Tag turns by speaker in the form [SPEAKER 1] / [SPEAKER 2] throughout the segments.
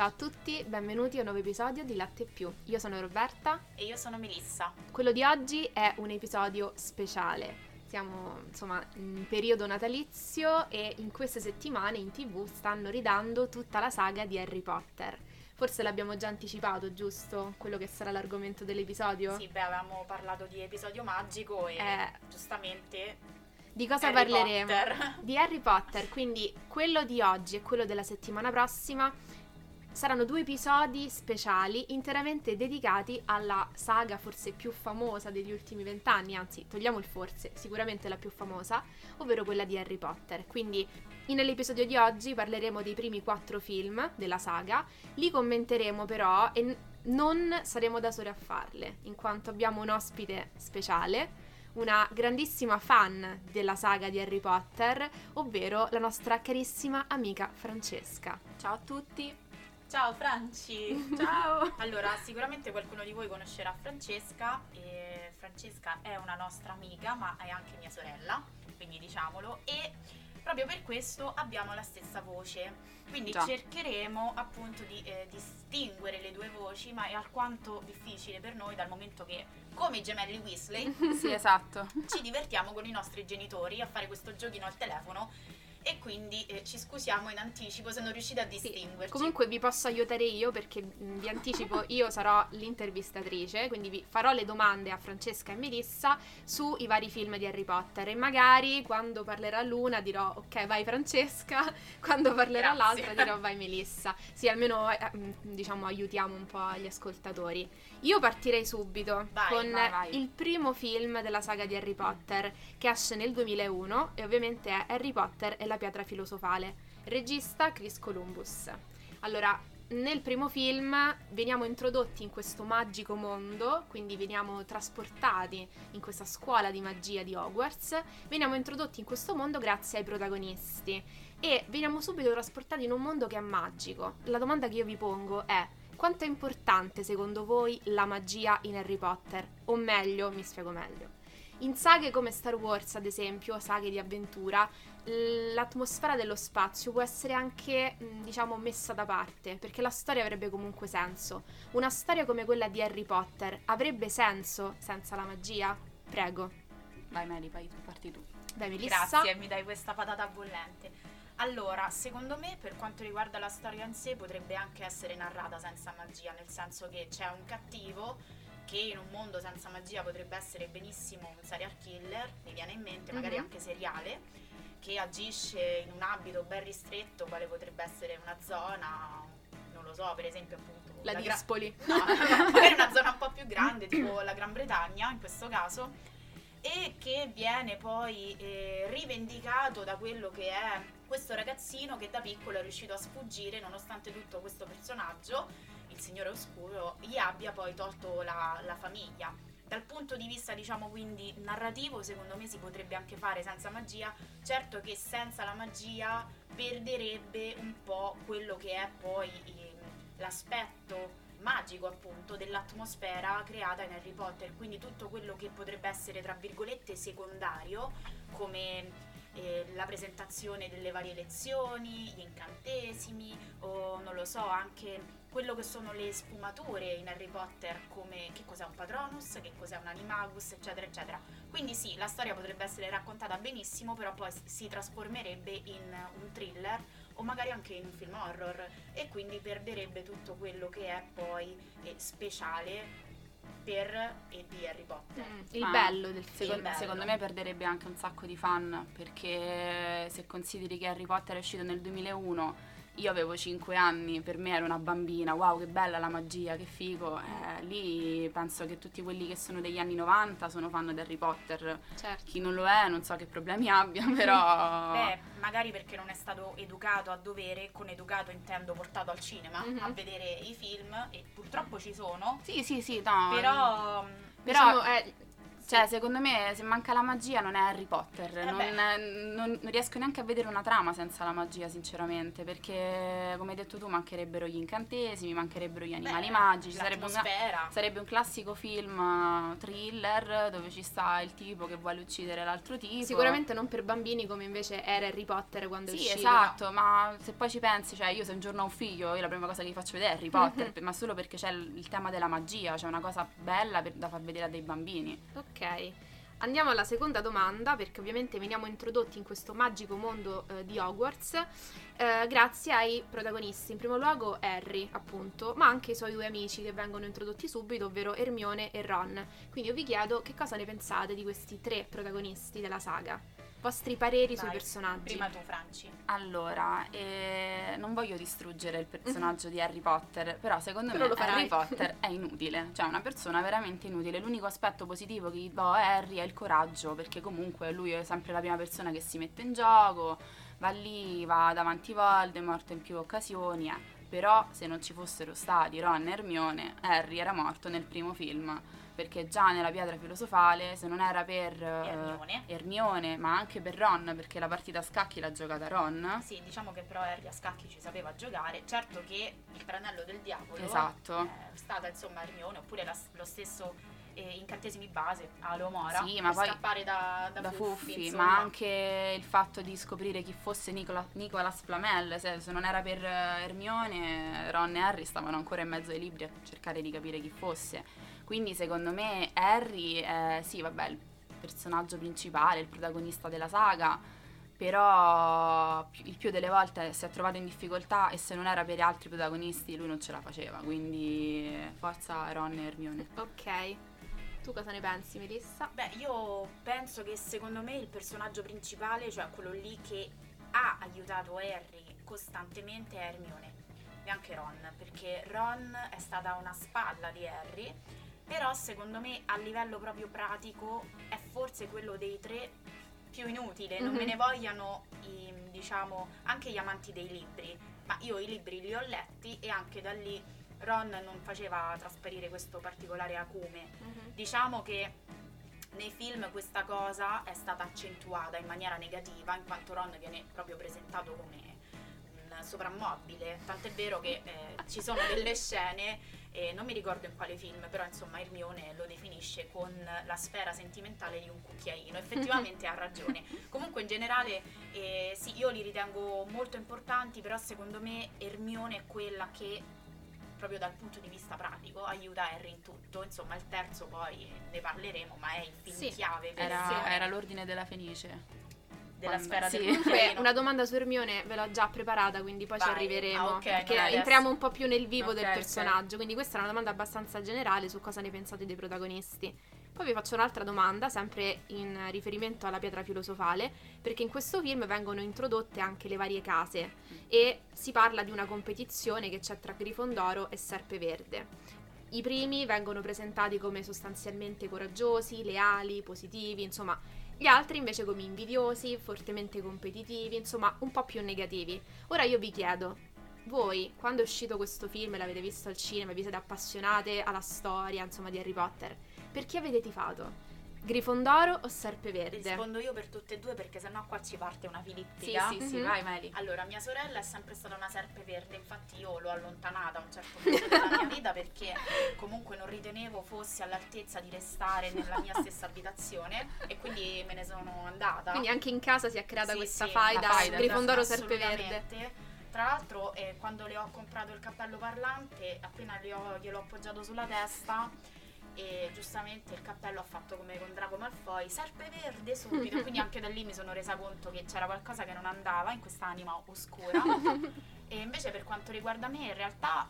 [SPEAKER 1] Ciao a tutti, benvenuti a un nuovo episodio di Latte Più. Io sono Roberta
[SPEAKER 2] e io sono Melissa.
[SPEAKER 1] Quello di oggi è un episodio speciale. Siamo insomma in periodo natalizio e in queste settimane in tv stanno ridando tutta la saga di Harry Potter. Forse l'abbiamo già anticipato, giusto? Quello che sarà l'argomento dell'episodio?
[SPEAKER 2] Sì, beh, avevamo parlato di episodio magico e eh, giustamente
[SPEAKER 1] di cosa
[SPEAKER 2] Harry
[SPEAKER 1] parleremo?
[SPEAKER 2] Potter.
[SPEAKER 1] Di Harry Potter, quindi quello di oggi e quello della settimana prossima saranno due episodi speciali interamente dedicati alla saga forse più famosa degli ultimi vent'anni, anzi togliamo il forse, sicuramente la più famosa, ovvero quella di Harry Potter. Quindi nell'episodio di oggi parleremo dei primi quattro film della saga, li commenteremo però e non saremo da soli a farle, in quanto abbiamo un ospite speciale una grandissima fan della saga di Harry Potter, ovvero la nostra carissima amica Francesca.
[SPEAKER 3] Ciao a tutti.
[SPEAKER 2] Ciao Franci.
[SPEAKER 3] Ciao.
[SPEAKER 2] allora, sicuramente qualcuno di voi conoscerà Francesca e Francesca è una nostra amica, ma è anche mia sorella, quindi diciamolo e proprio per questo abbiamo la stessa voce. Quindi Già. cercheremo appunto di eh, distinguere le due voci, ma è alquanto difficile per noi dal momento che, come i gemelli Weasley,
[SPEAKER 3] sì, esatto.
[SPEAKER 2] ci divertiamo con i nostri genitori a fare questo giochino al telefono e quindi eh, ci scusiamo in anticipo se non riuscite a distinguerci.
[SPEAKER 1] Sì, comunque vi posso aiutare io perché mm, vi anticipo io sarò l'intervistatrice, quindi vi farò le domande a Francesca e Melissa sui vari film di Harry Potter e magari quando parlerà l'una dirò ok vai Francesca, quando parlerà Grazie. l'altra dirò vai Melissa. Sì, almeno eh, mm, diciamo aiutiamo un po' gli ascoltatori. Io partirei subito
[SPEAKER 2] vai,
[SPEAKER 1] con
[SPEAKER 2] vai, vai.
[SPEAKER 1] il primo film della saga di Harry Potter che esce nel 2001 e ovviamente è Harry Potter e la pietra filosofale. Regista Chris Columbus. Allora, nel primo film veniamo introdotti in questo magico mondo, quindi veniamo trasportati in questa scuola di magia di Hogwarts, veniamo introdotti in questo mondo grazie ai protagonisti e veniamo subito trasportati in un mondo che è magico. La domanda che io vi pongo è quanto è importante secondo voi la magia in Harry Potter? O meglio, mi spiego meglio. In saghe come Star Wars, ad esempio, saghe di avventura, l'atmosfera dello spazio può essere anche, diciamo, messa da parte, perché la storia avrebbe comunque senso. Una storia come quella di Harry Potter avrebbe senso senza la magia? Prego.
[SPEAKER 3] Vai Mary, vai tu, parti tu.
[SPEAKER 1] Dai, Melissa.
[SPEAKER 2] Grazie, mi dai questa patata bollente. Allora, secondo me, per quanto riguarda la storia in sé, potrebbe anche essere narrata senza magia, nel senso che c'è un cattivo che in un mondo senza magia potrebbe essere benissimo un serial killer, mi viene in mente, magari mm-hmm. anche seriale, che agisce in un ambito ben ristretto, quale potrebbe essere una zona, non lo so, per esempio appunto...
[SPEAKER 1] La, la Dispoli.
[SPEAKER 2] Gra- no, magari una zona un po' più grande, tipo la Gran Bretagna in questo caso, e che viene poi eh, rivendicato da quello che è questo ragazzino che da piccolo è riuscito a sfuggire nonostante tutto questo personaggio, il Signore Oscuro, gli abbia poi tolto la, la famiglia. Dal punto di vista, diciamo, quindi narrativo, secondo me si potrebbe anche fare senza magia. Certo che senza la magia perderebbe un po' quello che è poi eh, l'aspetto magico appunto dell'atmosfera creata in Harry Potter, quindi tutto quello che potrebbe essere tra virgolette secondario come eh, la presentazione delle varie lezioni, gli incantesimi o non lo so, anche quello che sono le sfumature in Harry Potter come che cos'è un Patronus, che cos'è un Animagus, eccetera, eccetera. Quindi sì, la storia potrebbe essere raccontata benissimo, però poi si trasformerebbe in un thriller o magari anche in un film horror e quindi perderebbe tutto quello che è poi eh, speciale per e di Harry Potter. Mm,
[SPEAKER 1] il ah, bello del
[SPEAKER 3] film. Secondo, secondo me perderebbe anche un sacco di fan perché se consideri che Harry Potter è uscito nel 2001 io avevo 5 anni, per me ero una bambina, wow che bella la magia, che figo. Eh, lì penso che tutti quelli che sono degli anni 90 sono fan di Harry Potter.
[SPEAKER 1] Certo.
[SPEAKER 3] Chi non lo è non so che problemi abbia, però...
[SPEAKER 2] Beh, magari perché non è stato educato a dovere, con educato intendo portato al cinema, mm-hmm. a vedere i film, e purtroppo ci sono.
[SPEAKER 3] Sì, sì, sì, no.
[SPEAKER 2] Però...
[SPEAKER 1] Però... Diciamo, eh,
[SPEAKER 3] Cioè, secondo me, se manca la magia non è Harry Potter.
[SPEAKER 2] Eh
[SPEAKER 3] non, non- non riesco neanche a vedere una trama senza la magia, sinceramente. Perché, come hai detto tu, mancherebbero gli incantesimi, mancherebbero gli animali
[SPEAKER 2] Beh,
[SPEAKER 3] magici. Sarebbe un,
[SPEAKER 2] l'atmosfera.
[SPEAKER 3] sarebbe un classico film uh, thriller dove ci sta il tipo che vuole uccidere l'altro tipo.
[SPEAKER 1] Sicuramente non per bambini come invece era Harry Potter quando è
[SPEAKER 3] Sì,
[SPEAKER 1] uscito.
[SPEAKER 3] esatto, ma se poi ci pensi, cioè io se un giorno ho un figlio, io la prima cosa che gli faccio vedere è Harry Potter, ma solo perché c'è il, il tema della magia, c'è una cosa bella per- da far vedere a dei bambini.
[SPEAKER 1] Ok. Andiamo alla seconda domanda, perché ovviamente veniamo introdotti in questo magico mondo eh, di Hogwarts eh, grazie ai protagonisti. In primo luogo Harry, appunto, ma anche i suoi due amici che vengono introdotti subito, ovvero Hermione e Ron. Quindi io vi chiedo che cosa ne pensate di questi tre protagonisti della saga? Vostri pareri sui
[SPEAKER 2] Vai,
[SPEAKER 1] personaggi.
[SPEAKER 2] Prima tu, Franci.
[SPEAKER 3] Allora, eh, non voglio distruggere il personaggio di Harry Potter, però secondo
[SPEAKER 1] Però
[SPEAKER 3] me. Harry Potter è inutile, cioè è una persona veramente inutile. L'unico aspetto positivo che gli do a Harry è il coraggio, perché comunque lui è sempre la prima persona che si mette in gioco, va lì, va davanti Voldemort in più occasioni, eh. Però se non ci fossero stati Ron e Hermione, Harry era morto nel primo film. Perché già nella pietra filosofale, se non era per eh,
[SPEAKER 2] Hermione.
[SPEAKER 3] Hermione, ma anche per Ron, perché la partita a scacchi l'ha giocata Ron.
[SPEAKER 2] Sì, diciamo che però Harry a scacchi ci sapeva giocare. Certo che il tranello del diavolo
[SPEAKER 3] Esatto.
[SPEAKER 2] è stata insomma Hermione, oppure la- lo stesso eh, incantesimi base a Leomora
[SPEAKER 3] Sì, ma
[SPEAKER 2] per
[SPEAKER 3] poi-
[SPEAKER 2] scappare da, da,
[SPEAKER 3] da
[SPEAKER 2] Fuffi,
[SPEAKER 3] Fuffi, ma anche il fatto di scoprire chi fosse Nicola, Nicolas Flamel, se, se non era per eh, Hermione, Ron e Harry stavano ancora in mezzo ai libri a cercare di capire chi fosse. Quindi secondo me Harry è sì, vabbè, il personaggio principale, il protagonista della saga, però il più delle volte si è trovato in difficoltà e se non era per gli altri protagonisti lui non ce la faceva, quindi forza Ron e Hermione.
[SPEAKER 1] Ok. Tu cosa ne pensi, Melissa?
[SPEAKER 2] Beh, io penso che secondo me il personaggio principale, cioè quello lì che ha aiutato Harry costantemente è Hermione e anche Ron, perché Ron è stata una spalla di Harry, però secondo me a livello proprio pratico è forse quello dei tre più inutile, non me
[SPEAKER 1] Mhm.
[SPEAKER 2] ne vogliano i, diciamo anche gli amanti dei libri, ma io i libri li ho letti e anche da lì Ron non faceva trasparire questo particolare acume. Diciamo che nei film questa cosa è stata accentuata in maniera negativa, in quanto Ron viene proprio presentato come un soprammobile. Tant'è vero che eh, ci sono delle scene, eh, non mi ricordo in quale film, però insomma Hermione lo definisce con la sfera sentimentale di un cucchiaino. Effettivamente ha ragione. Comunque in generale eh, sì, io li ritengo molto importanti, però secondo me Hermione è quella che proprio dal punto di vista pratico aiuta Harry in tutto. Insomma, il terzo poi ne parleremo, ma è il film
[SPEAKER 1] Sì,
[SPEAKER 2] chiave per
[SPEAKER 3] Era,
[SPEAKER 2] Hermione
[SPEAKER 3] era l'ordine della Fenice.
[SPEAKER 2] della
[SPEAKER 3] quando-
[SPEAKER 2] sfera
[SPEAKER 3] sì.
[SPEAKER 2] del
[SPEAKER 1] Comunque, una domanda su Hermione ve l'ho già preparata, quindi poi ci
[SPEAKER 2] Vai.
[SPEAKER 1] arriveremo.
[SPEAKER 2] Ah, ok,
[SPEAKER 1] perché
[SPEAKER 2] adesso.
[SPEAKER 1] entriamo un po' più nel vivo
[SPEAKER 3] Ok,
[SPEAKER 1] del personaggio. Quindi, questa è una domanda abbastanza generale su cosa ne pensate dei protagonisti. Poi vi faccio un'altra domanda, sempre in riferimento alla pietra filosofale, perché in questo film vengono introdotte anche le varie case e si parla di una competizione che c'è tra Grifondoro e Serpeverde. I primi vengono presentati come sostanzialmente coraggiosi, leali, positivi, insomma, gli altri invece come invidiosi, fortemente competitivi, insomma, un po' più negativi. Ora io vi chiedo, voi, quando è uscito questo film, l'avete visto al cinema, vi siete appassionate alla storia, insomma, di Harry Potter, per chi avete tifato? Grifondoro o Serpeverde?
[SPEAKER 2] Rispondo io per tutte e due perché sennò qua ci parte una
[SPEAKER 3] Sì,
[SPEAKER 2] filippica.
[SPEAKER 3] sì, sì,
[SPEAKER 1] Mhm.
[SPEAKER 3] vai Meli.
[SPEAKER 2] Allora, mia sorella è sempre stata una serpe verde, infatti io l'ho allontanata a un certo punto della mia vita perché comunque non ritenevo fosse all'altezza di restare nella mia stessa abitazione e quindi me ne sono andata.
[SPEAKER 1] Quindi anche in casa si è creata
[SPEAKER 2] Sì,
[SPEAKER 1] questa
[SPEAKER 2] sì,
[SPEAKER 1] faida,
[SPEAKER 3] la faida,
[SPEAKER 1] Grifondoro. Serpeverde.
[SPEAKER 2] Tra l'altro, eh, quando le ho comprato il cappello parlante, appena ho- gliel'ho appoggiato sulla testa, e giustamente il cappello ha fatto come con Drago Malfoy, serpe verde subito. Quindi anche da lì mi sono resa conto che c'era qualcosa che non andava in questa anima oscura. e invece, per quanto riguarda me, in realtà.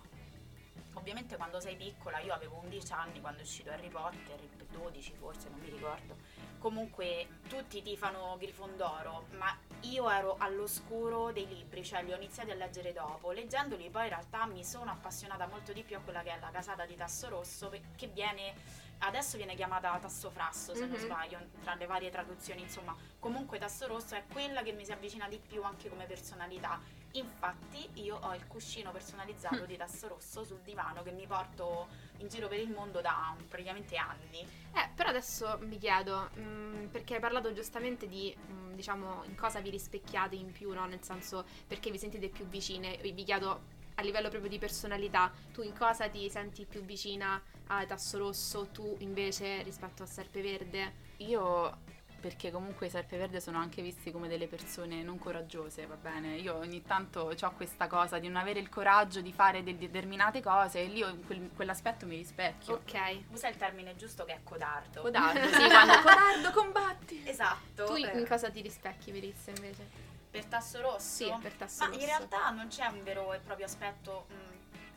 [SPEAKER 2] Ovviamente quando sei piccola, io avevo 11 anni quando è uscito Harry Potter, 12 forse, non mi ricordo. Comunque tutti tifano Grifondoro, ma io ero all'oscuro dei libri, cioè li ho iniziati a leggere dopo. Leggendoli poi in realtà mi sono appassionata molto di più a quella che è la casata di Tasso Rosso, che viene, adesso viene chiamata Tasso Frasso se non
[SPEAKER 1] Mhm.
[SPEAKER 2] sbaglio, tra le varie traduzioni, insomma. Comunque Tasso Rosso è quella che mi si avvicina di più anche come personalità. Infatti io ho il cuscino personalizzato di tasso rosso sul divano che mi porto in giro per il mondo da praticamente anni.
[SPEAKER 1] Eh, però adesso mi chiedo, mh, perché hai parlato giustamente di, mh, diciamo, in cosa vi rispecchiate in più, no? Nel senso, perché vi sentite più vicine? Vi chiedo a livello proprio di personalità, tu in cosa ti senti più vicina a Tasso Rosso, tu invece rispetto a Serpeverde?
[SPEAKER 3] Io perché comunque i serpeverde sono anche visti come delle persone non coraggiose, va bene? Io ogni tanto ho questa cosa di non avere il coraggio di fare de- determinate cose e lì in quel, quell'aspetto mi rispecchio.
[SPEAKER 1] Ok.
[SPEAKER 2] Usa il termine giusto che è codardo.
[SPEAKER 3] Codardo, sì, quando codardo combatti.
[SPEAKER 2] Esatto.
[SPEAKER 1] Tu
[SPEAKER 2] eh,
[SPEAKER 1] in cosa ti rispecchi, Melissa, invece?
[SPEAKER 2] per tasso rosso?
[SPEAKER 1] Sì, per Tasso
[SPEAKER 2] Ma
[SPEAKER 1] Rosso.
[SPEAKER 2] in realtà non c'è un vero e proprio aspetto mh,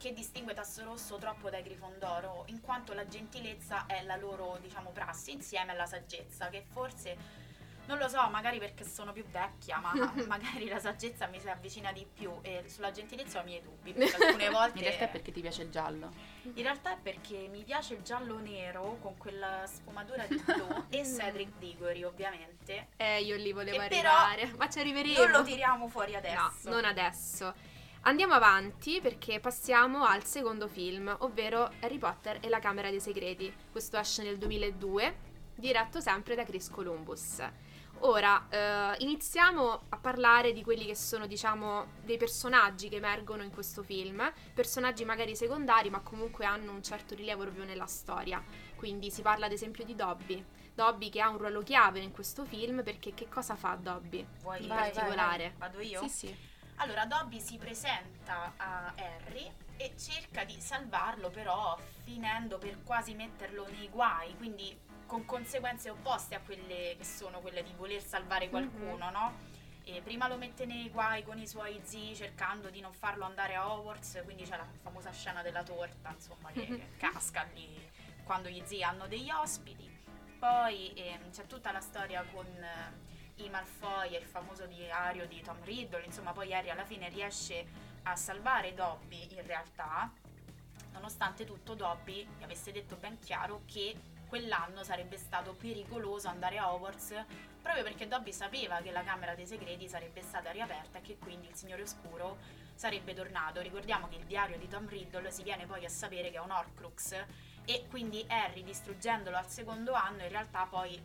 [SPEAKER 2] che distingue Tasso Rosso troppo dai Grifondoro, in quanto la gentilezza è la loro, diciamo, prassi insieme alla saggezza, che forse non lo so, magari perché sono più vecchia, ma magari la saggezza mi si avvicina di più e sulla gentilezza ho i miei dubbi, perché alcune volte
[SPEAKER 3] In realtà è perché ti piace il giallo.
[SPEAKER 2] in realtà è perché mi piace il giallo nero con quella sfumatura di blu e Cedric Diggory, ovviamente.
[SPEAKER 1] Eh, io lì volevo
[SPEAKER 2] E però
[SPEAKER 1] arrivare, ma ci arriveremo.
[SPEAKER 2] Non lo tiriamo fuori adesso.
[SPEAKER 1] No, non adesso. Andiamo avanti perché passiamo al secondo film, ovvero Harry Potter e la Camera dei Segreti. Questo esce nel 2002, diretto sempre da Chris Columbus. Ora, eh, iniziamo a parlare di quelli che sono, diciamo, dei personaggi che emergono in questo film, personaggi magari secondari, ma comunque hanno un certo rilievo proprio nella storia. Quindi si parla ad esempio di Dobby. Dobby che ha un ruolo chiave in questo film perché che cosa fa Dobby?
[SPEAKER 2] Vuoi
[SPEAKER 1] in
[SPEAKER 3] Vai, vai,
[SPEAKER 1] particolare?
[SPEAKER 2] Vado io?
[SPEAKER 3] Sì, sì.
[SPEAKER 2] Allora, Dobby si presenta a Harry e cerca di salvarlo, però finendo per quasi metterlo nei guai, quindi con conseguenze opposte a quelle che sono quelle di voler salvare qualcuno, no? E prima lo mette nei guai con i suoi zii cercando di non farlo andare a Hogwarts, quindi c'è la famosa scena della torta, insomma, che, che casca lì quando gli zii hanno degli ospiti. Poi ehm, c'è tutta la storia con eh, i Malfoy e il famoso diario di Tom Riddle, insomma poi Harry alla fine riesce a salvare Dobby in realtà, nonostante tutto Dobby gli avesse detto ben chiaro che quell'anno sarebbe stato pericoloso andare a Hogwarts proprio perché Dobby sapeva che la Camera dei Segreti sarebbe stata riaperta e che quindi il Signore Oscuro sarebbe tornato. Ricordiamo che il diario di Tom Riddle si viene poi a sapere che è un Horcrux e quindi Harry distruggendolo al secondo anno in realtà poi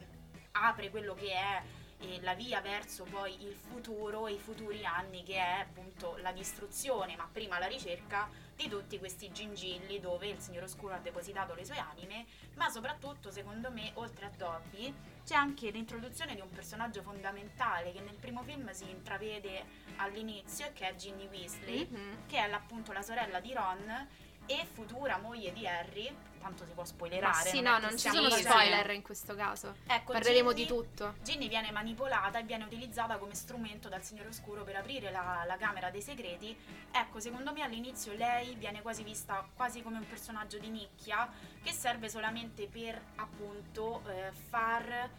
[SPEAKER 2] apre quello che è eh, la via verso poi il futuro e i futuri anni che è appunto la distruzione ma prima la ricerca di tutti questi gingilli dove il Signore Oscuro ha depositato le sue anime ma soprattutto secondo me oltre a Dobby c'è anche l'introduzione di un personaggio fondamentale che nel primo film si intravede all'inizio e che è Ginny Weasley
[SPEAKER 1] Mhm.
[SPEAKER 2] che è appunto la sorella di Ron e futura moglie di Harry tanto si può
[SPEAKER 1] Ma
[SPEAKER 2] spoilerare
[SPEAKER 1] sì,
[SPEAKER 2] è
[SPEAKER 1] no,
[SPEAKER 2] che
[SPEAKER 1] non ci sono
[SPEAKER 3] sì,
[SPEAKER 1] spoiler in questo caso.
[SPEAKER 2] Ecco,
[SPEAKER 1] Parleremo
[SPEAKER 2] Ginny-
[SPEAKER 1] di tutto.
[SPEAKER 2] Ginny viene manipolata e viene utilizzata come strumento dal Signore Oscuro per aprire la, la Camera dei Segreti. Ecco, secondo me all'inizio lei viene quasi vista quasi come un personaggio di nicchia che serve solamente per appunto eh, far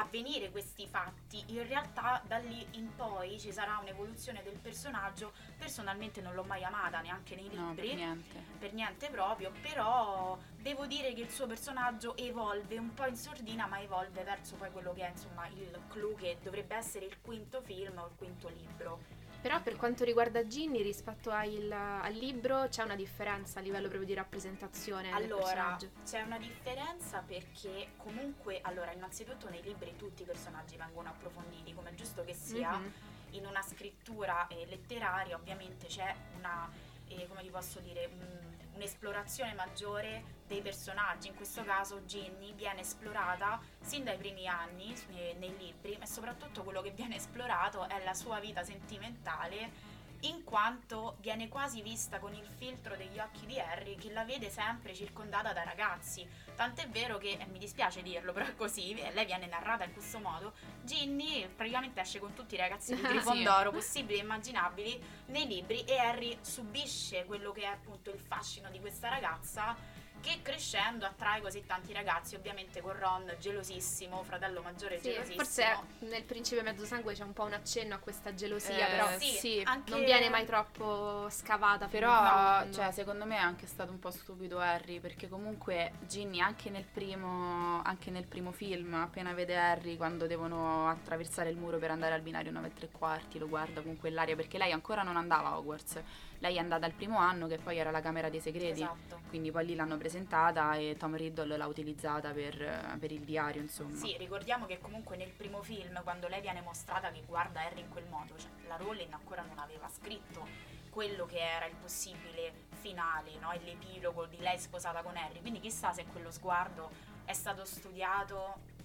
[SPEAKER 2] avvenire questi fatti. In realtà da lì in poi ci sarà un'evoluzione del personaggio. Personalmente non l'ho mai amata neanche nei
[SPEAKER 3] No, per
[SPEAKER 2] libri
[SPEAKER 3] niente.
[SPEAKER 2] per niente proprio, però devo dire che il suo personaggio evolve un po' in sordina, ma evolve verso poi quello che è insomma il clou che dovrebbe essere il quinto film o il quinto libro.
[SPEAKER 1] Però per quanto riguarda Ginny rispetto al, al libro c'è una differenza a livello proprio di rappresentazione del
[SPEAKER 2] Allora, c'è una differenza perché comunque, allora, innanzitutto nei libri tutti i personaggi vengono approfonditi, come è giusto che sia.
[SPEAKER 1] Mhm.
[SPEAKER 2] In una scrittura eh, letteraria ovviamente c'è una, eh, come ti posso dire, un- un'esplorazione maggiore dei personaggi. In questo caso Ginny viene esplorata sin dai primi anni eh, nei libri, ma soprattutto quello che viene esplorato è la sua vita sentimentale in quanto viene quasi vista con il filtro degli occhi di Harry che la vede sempre circondata da ragazzi. Tant'è vero che, eh, mi dispiace dirlo, però è così, lei viene narrata in questo modo. Ginny praticamente esce con tutti i ragazzi di
[SPEAKER 1] Sì.
[SPEAKER 2] Grifondoro possibili e immaginabili nei libri e Harry subisce quello che è appunto il fascino di questa ragazza che crescendo attrae così tanti ragazzi, ovviamente con Ron gelosissimo, fratello maggiore
[SPEAKER 1] Sì,
[SPEAKER 2] gelosissimo.
[SPEAKER 1] forse nel Principe Mezzosangue c'è un po' un accenno a questa gelosia,
[SPEAKER 3] Eh,
[SPEAKER 1] però
[SPEAKER 2] sì,
[SPEAKER 3] sì,
[SPEAKER 2] anche-
[SPEAKER 1] non viene mai troppo scavata.
[SPEAKER 3] Però,
[SPEAKER 1] fondo.
[SPEAKER 3] cioè, secondo me è anche stato un po' stupido Harry, perché comunque Ginny anche nel primo, anche nel primo film, appena vede Harry quando devono attraversare il muro per andare al binario 9 e 3 quarti, lo guarda con quell'aria, perché lei ancora non andava a Hogwarts. Lei è andata al primo anno, che poi era la Camera dei Segreti,
[SPEAKER 2] Esatto.
[SPEAKER 3] quindi poi lì l'hanno presentata e Tom Riddle l'ha utilizzata per, per il diario, insomma.
[SPEAKER 2] Sì, ricordiamo che comunque nel primo film, quando lei viene mostrata che guarda Harry in quel modo, cioè, la Rowling ancora non aveva scritto quello che era il possibile finale, no? L'epilogo di lei sposata con Harry. Quindi chissà se quello sguardo è stato studiato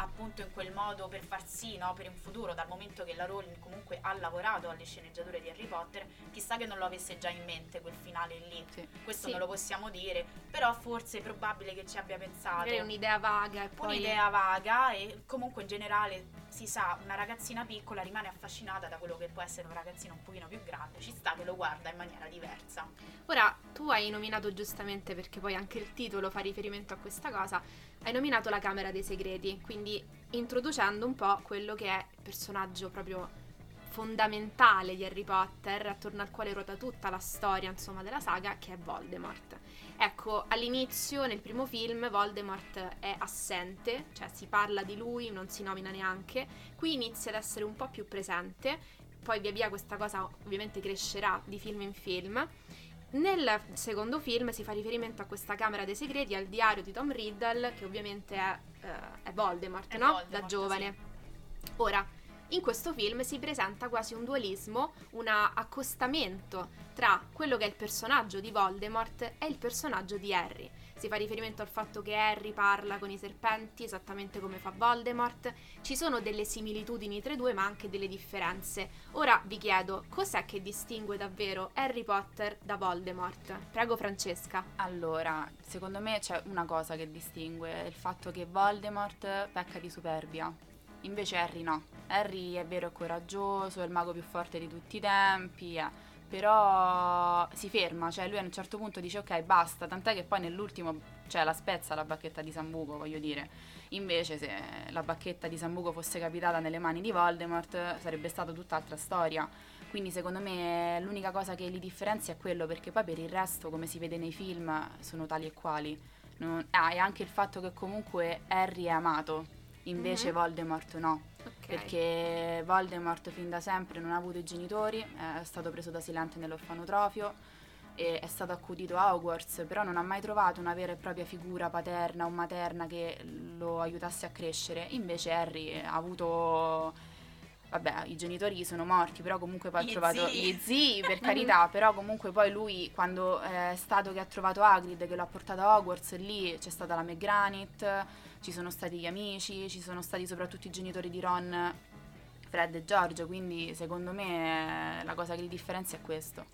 [SPEAKER 2] appunto in quel modo per far sì, no? per in futuro, dal momento che la Rowling comunque ha lavorato alle sceneggiature di Harry Potter, chissà che non lo avesse già in mente quel finale lì.
[SPEAKER 3] Sì.
[SPEAKER 2] Questo
[SPEAKER 1] Sì.
[SPEAKER 2] non lo possiamo dire, però forse è probabile che ci abbia pensato
[SPEAKER 1] Magari è un'idea vaga e poi...
[SPEAKER 2] un'idea vaga e comunque in generale si sa, una ragazzina piccola rimane affascinata da quello che può essere un ragazzino un pochino più grande, ci sta che lo guarda in maniera diversa.
[SPEAKER 1] Ora, tu hai nominato giustamente, perché poi anche il titolo fa riferimento a questa cosa, hai nominato la Camera dei Segreti, quindi introducendo un po' quello che è il personaggio proprio fondamentale di Harry Potter, attorno al quale ruota tutta la storia, insomma, della saga, che è Voldemort. Ecco, all'inizio, nel primo film, Voldemort è assente, cioè si parla di lui, non si nomina neanche, qui inizia ad essere un po' più presente, poi via via questa cosa ovviamente crescerà di film in film. Nel secondo film si fa riferimento a questa Camera dei Segreti, al diario di Tom Riddle, che ovviamente è, eh, è Voldemort,
[SPEAKER 2] È
[SPEAKER 1] no?
[SPEAKER 2] Voldemort,
[SPEAKER 1] da giovane. Ora, in questo film si presenta quasi un dualismo, un accostamento tra quello che è il personaggio di Voldemort e il personaggio di Harry. Si fa riferimento al fatto che Harry parla con i serpenti esattamente come fa Voldemort. Ci sono delle similitudini tra i due, ma anche delle differenze. Ora vi chiedo, cos'è che distingue davvero Harry Potter da Voldemort? Prego Francesca.
[SPEAKER 3] Allora, secondo me c'è una cosa che distingue, il fatto che Voldemort pecca di superbia. Invece Harry no. Harry è vero è coraggioso, è il mago più forte di tutti i tempi, eh, però si ferma, cioè lui a un certo punto dice ok basta, tant'è che poi nell'ultimo cioè la spezza la bacchetta di Sambuco, voglio dire. Invece se la bacchetta di Sambuco fosse capitata nelle mani di Voldemort sarebbe stata tutt'altra storia. Quindi secondo me l'unica cosa che li differenzia è quello, perché poi per il resto, come si vede nei film, sono tali e quali. Non- ah, e anche il fatto che comunque Harry è amato, invece
[SPEAKER 1] Mhm.
[SPEAKER 3] Voldemort no.
[SPEAKER 1] Ok.
[SPEAKER 3] Perché Voldemort fin da sempre non ha avuto i genitori, è stato preso da Silente nell'orfanotrofio e è stato accudito a Hogwarts, però non ha mai trovato una vera e propria figura paterna o materna che lo aiutasse a crescere. Invece Harry ha avuto Vabbè, i genitori sono morti, però comunque poi
[SPEAKER 2] Gli
[SPEAKER 3] ha trovato
[SPEAKER 2] zii.
[SPEAKER 3] gli zii, per carità, però comunque poi lui quando è stato che ha trovato Hagrid, che l'ha portato a Hogwarts, lì c'è stata la McGranit, ci sono stati gli amici, ci sono stati soprattutto i genitori di Ron, Fred e George, quindi secondo me eh, la cosa che li differenzia è questo.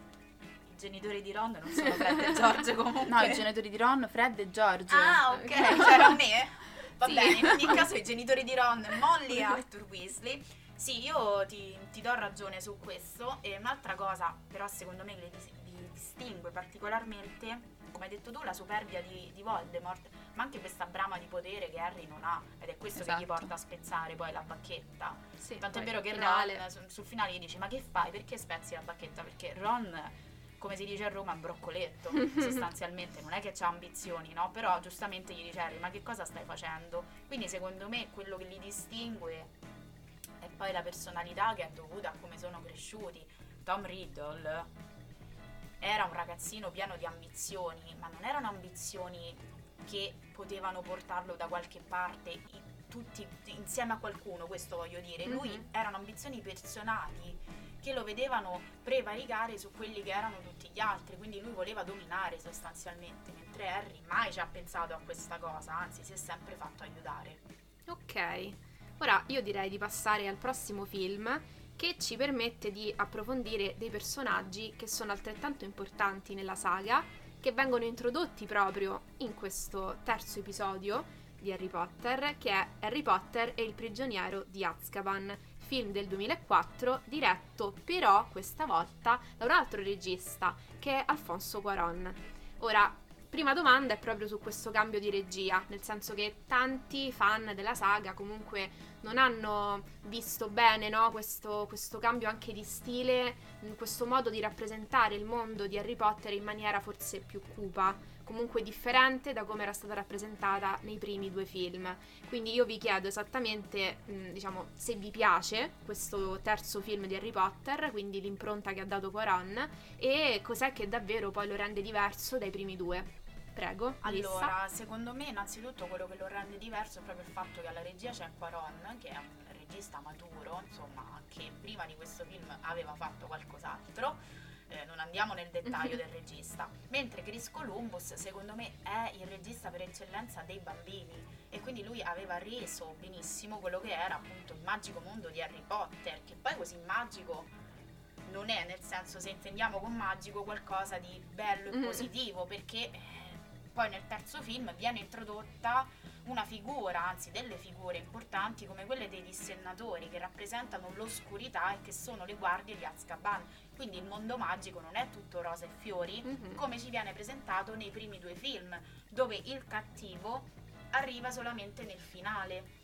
[SPEAKER 2] I genitori di Ron non sono Fred e George comunque.
[SPEAKER 3] No, i genitori di Ron, Fred e George.
[SPEAKER 2] Ah, ok, c'era me. Va
[SPEAKER 3] Sì.
[SPEAKER 2] bene, in ogni caso i genitori di Ron, Molly e Arthur Weasley. Sì, io ti, ti do ragione su questo. E un'altra cosa, però, secondo me, che li distingue particolarmente, come hai detto tu, la superbia di, di Voldemort, ma anche questa brama di potere che Harry non ha. Ed è questo che gli
[SPEAKER 3] Esatto.
[SPEAKER 2] porta a spezzare poi la bacchetta.
[SPEAKER 1] Sì,
[SPEAKER 2] Tanto è vero che
[SPEAKER 1] finale.
[SPEAKER 2] Ron sul, sul finale gli dice: Ma che fai? Perché spezzi la bacchetta? Perché Ron, come si dice a Roma, è un broccoletto sostanzialmente. Non è che ha ambizioni, no? Però giustamente gli dice: Harry, ma che cosa stai facendo? Quindi, secondo me, quello che li distingue è poi la personalità che è dovuta a come sono cresciuti. Tom Riddle era un ragazzino pieno di ambizioni, ma non erano ambizioni che potevano portarlo da qualche parte tutti insieme a qualcuno, questo voglio dire. Lui
[SPEAKER 1] Mhm.
[SPEAKER 2] erano ambizioni personali che lo vedevano prevaricare su quelli che erano tutti gli altri, quindi lui voleva dominare sostanzialmente, mentre Harry mai ci ha pensato a questa cosa, anzi si è sempre fatto aiutare.
[SPEAKER 1] Ok, ora io direi di passare al prossimo film che ci permette di approfondire dei personaggi che sono altrettanto importanti nella saga, che vengono introdotti proprio in questo terzo episodio di Harry Potter, che è Harry Potter e il prigioniero di Azkaban, film del 2004 diretto però questa volta da un altro regista che è Alfonso Cuarón. Ora, prima domanda è proprio su questo cambio di regia, nel senso che tanti fan della saga comunque non hanno visto bene no, questo, questo, cambio anche di stile, questo modo di rappresentare il mondo di Harry Potter in maniera forse più cupa, comunque differente da come era stata rappresentata nei primi due film. Quindi io vi chiedo esattamente, diciamo, se vi piace questo terzo film di Harry Potter, quindi l'impronta che ha dato Quaron, e cos'è che davvero poi lo rende diverso dai primi due. Prego.
[SPEAKER 2] Allora,
[SPEAKER 1] Alissa.
[SPEAKER 2] secondo me innanzitutto quello che lo rende diverso è proprio il fatto che alla regia c'è Quaron, che è un regista maturo, insomma, che prima di questo film aveva fatto qualcos'altro. Eh, non andiamo nel dettaglio del regista. Mentre Chris Columbus, secondo me, è il regista per eccellenza dei bambini e quindi lui aveva reso benissimo quello che era appunto il magico mondo di Harry Potter, che poi così magico non è, nel senso se intendiamo con magico qualcosa di bello e
[SPEAKER 1] Mhm.
[SPEAKER 2] positivo, perché eh, poi nel terzo film viene introdotta una figura, anzi delle figure importanti come quelle dei dissennatori che rappresentano l'oscurità e che sono le guardie di Azkaban. Quindi il mondo magico non è tutto rosa e fiori,
[SPEAKER 1] Mhm.
[SPEAKER 2] come ci viene presentato nei primi due film, dove il cattivo arriva solamente nel finale.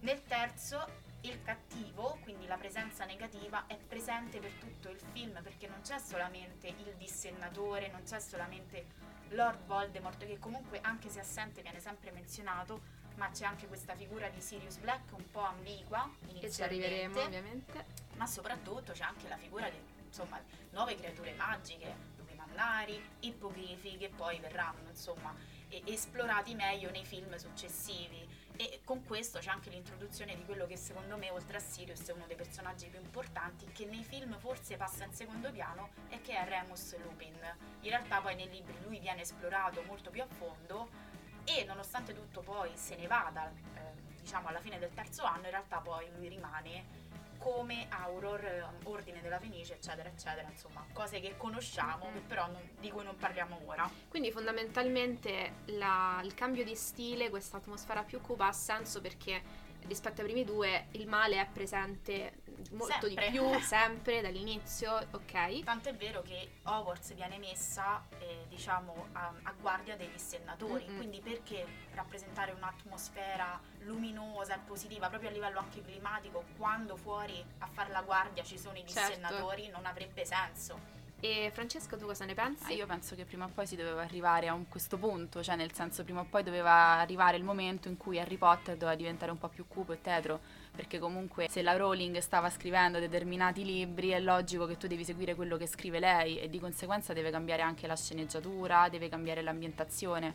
[SPEAKER 2] Nel terzo il cattivo, quindi la presenza negativa, è presente per tutto il film perché non c'è solamente il dissennatore, non c'è solamente Lord Voldemort che comunque anche se assente viene sempre menzionato, ma c'è anche questa figura di Sirius Black un po' ambigua
[SPEAKER 1] E ci
[SPEAKER 2] inizialmente
[SPEAKER 1] arriveremo ovviamente.
[SPEAKER 2] ma soprattutto c'è anche la figura di insomma, nuove creature magiche, lupi mannari, ippogrifi che poi verranno insomma e- esplorati meglio nei film successivi e con questo c'è anche l'introduzione di quello che secondo me oltre a Sirius è uno dei personaggi più importanti che nei film forse passa in secondo piano e che è Remus Lupin. In realtà poi nei libri lui viene esplorato molto più a fondo e nonostante tutto poi se ne vada eh, diciamo alla fine del terzo anno in realtà poi lui rimane come Auror, eh, Ordine della Fenice, eccetera, eccetera, insomma, cose che conosciamo, che però non- di cui non parliamo ora.
[SPEAKER 1] Quindi fondamentalmente la- il cambio di stile, questa atmosfera più cupa ha senso perché rispetto ai primi due il male è presente molto
[SPEAKER 2] Sempre.
[SPEAKER 1] di più, sempre dall'inizio, ok?
[SPEAKER 2] Tant'è vero che Hogwarts viene messa, eh, diciamo, a, a guardia dei dissennatori,
[SPEAKER 1] Mm-mm.
[SPEAKER 2] quindi perché rappresentare un'atmosfera luminosa e positiva, proprio a livello anche climatico, quando fuori a far la guardia ci sono i
[SPEAKER 1] Certo.
[SPEAKER 2] dissennatori, non avrebbe senso.
[SPEAKER 1] E Francesco tu cosa ne pensi?
[SPEAKER 3] Ah, io penso che prima o poi si doveva arrivare a un- questo punto, cioè nel senso prima o poi doveva arrivare il momento in cui Harry Potter doveva diventare un po' più cupo e tetro, perché comunque se la Rowling stava scrivendo determinati libri è logico che tu devi seguire quello che scrive lei e di conseguenza deve cambiare anche la sceneggiatura, deve cambiare l'ambientazione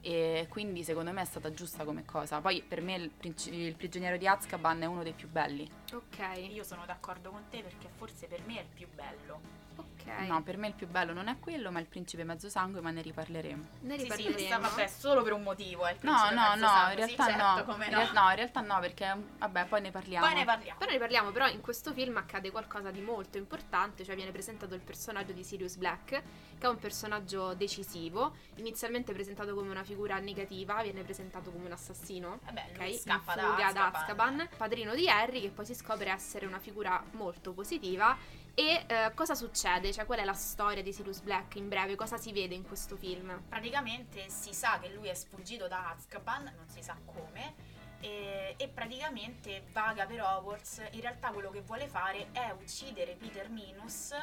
[SPEAKER 3] e quindi secondo me è stata giusta come cosa. Poi per me il, princi- il prigioniero di Azkaban è uno dei più belli.
[SPEAKER 1] Ok,
[SPEAKER 2] Io sono d'accordo con te perché forse per me è il più bello.
[SPEAKER 1] Ok.
[SPEAKER 3] No, per me il più bello non è quello, ma il principe mezzo sangue, ma ne riparleremo.
[SPEAKER 1] Ne
[SPEAKER 2] Sì, sì,
[SPEAKER 1] riparleremo.
[SPEAKER 2] questa vabbè, solo per un motivo è il
[SPEAKER 3] No,
[SPEAKER 2] principe
[SPEAKER 3] no,
[SPEAKER 2] mezzo
[SPEAKER 3] no,
[SPEAKER 2] sangue,
[SPEAKER 3] in realtà
[SPEAKER 2] sì, certo,
[SPEAKER 3] no.
[SPEAKER 2] no.
[SPEAKER 3] no, in realtà no, perché vabbè, poi ne parliamo.
[SPEAKER 2] Poi ne parliamo.
[SPEAKER 1] Però ne parliamo, però in questo film accade qualcosa di molto importante, cioè viene presentato il personaggio di Sirius Black, che è un personaggio decisivo, inizialmente presentato come una figura negativa, viene presentato come un assassino,
[SPEAKER 2] Vabbè,
[SPEAKER 1] ok?
[SPEAKER 2] lui
[SPEAKER 1] In
[SPEAKER 2] scappa da
[SPEAKER 1] fuga da
[SPEAKER 2] Azkaban.
[SPEAKER 1] Azkaban, padrino di Harry, che poi si scopre essere una figura molto positiva. E eh, cosa succede? Cioè, qual è la storia di Sirius Black in breve? Cosa si vede in questo film?
[SPEAKER 2] Praticamente si sa che lui è sfuggito da Azkaban, non si sa come, e, e praticamente vaga per Hogwarts. In realtà quello che vuole fare è uccidere Peter Minus,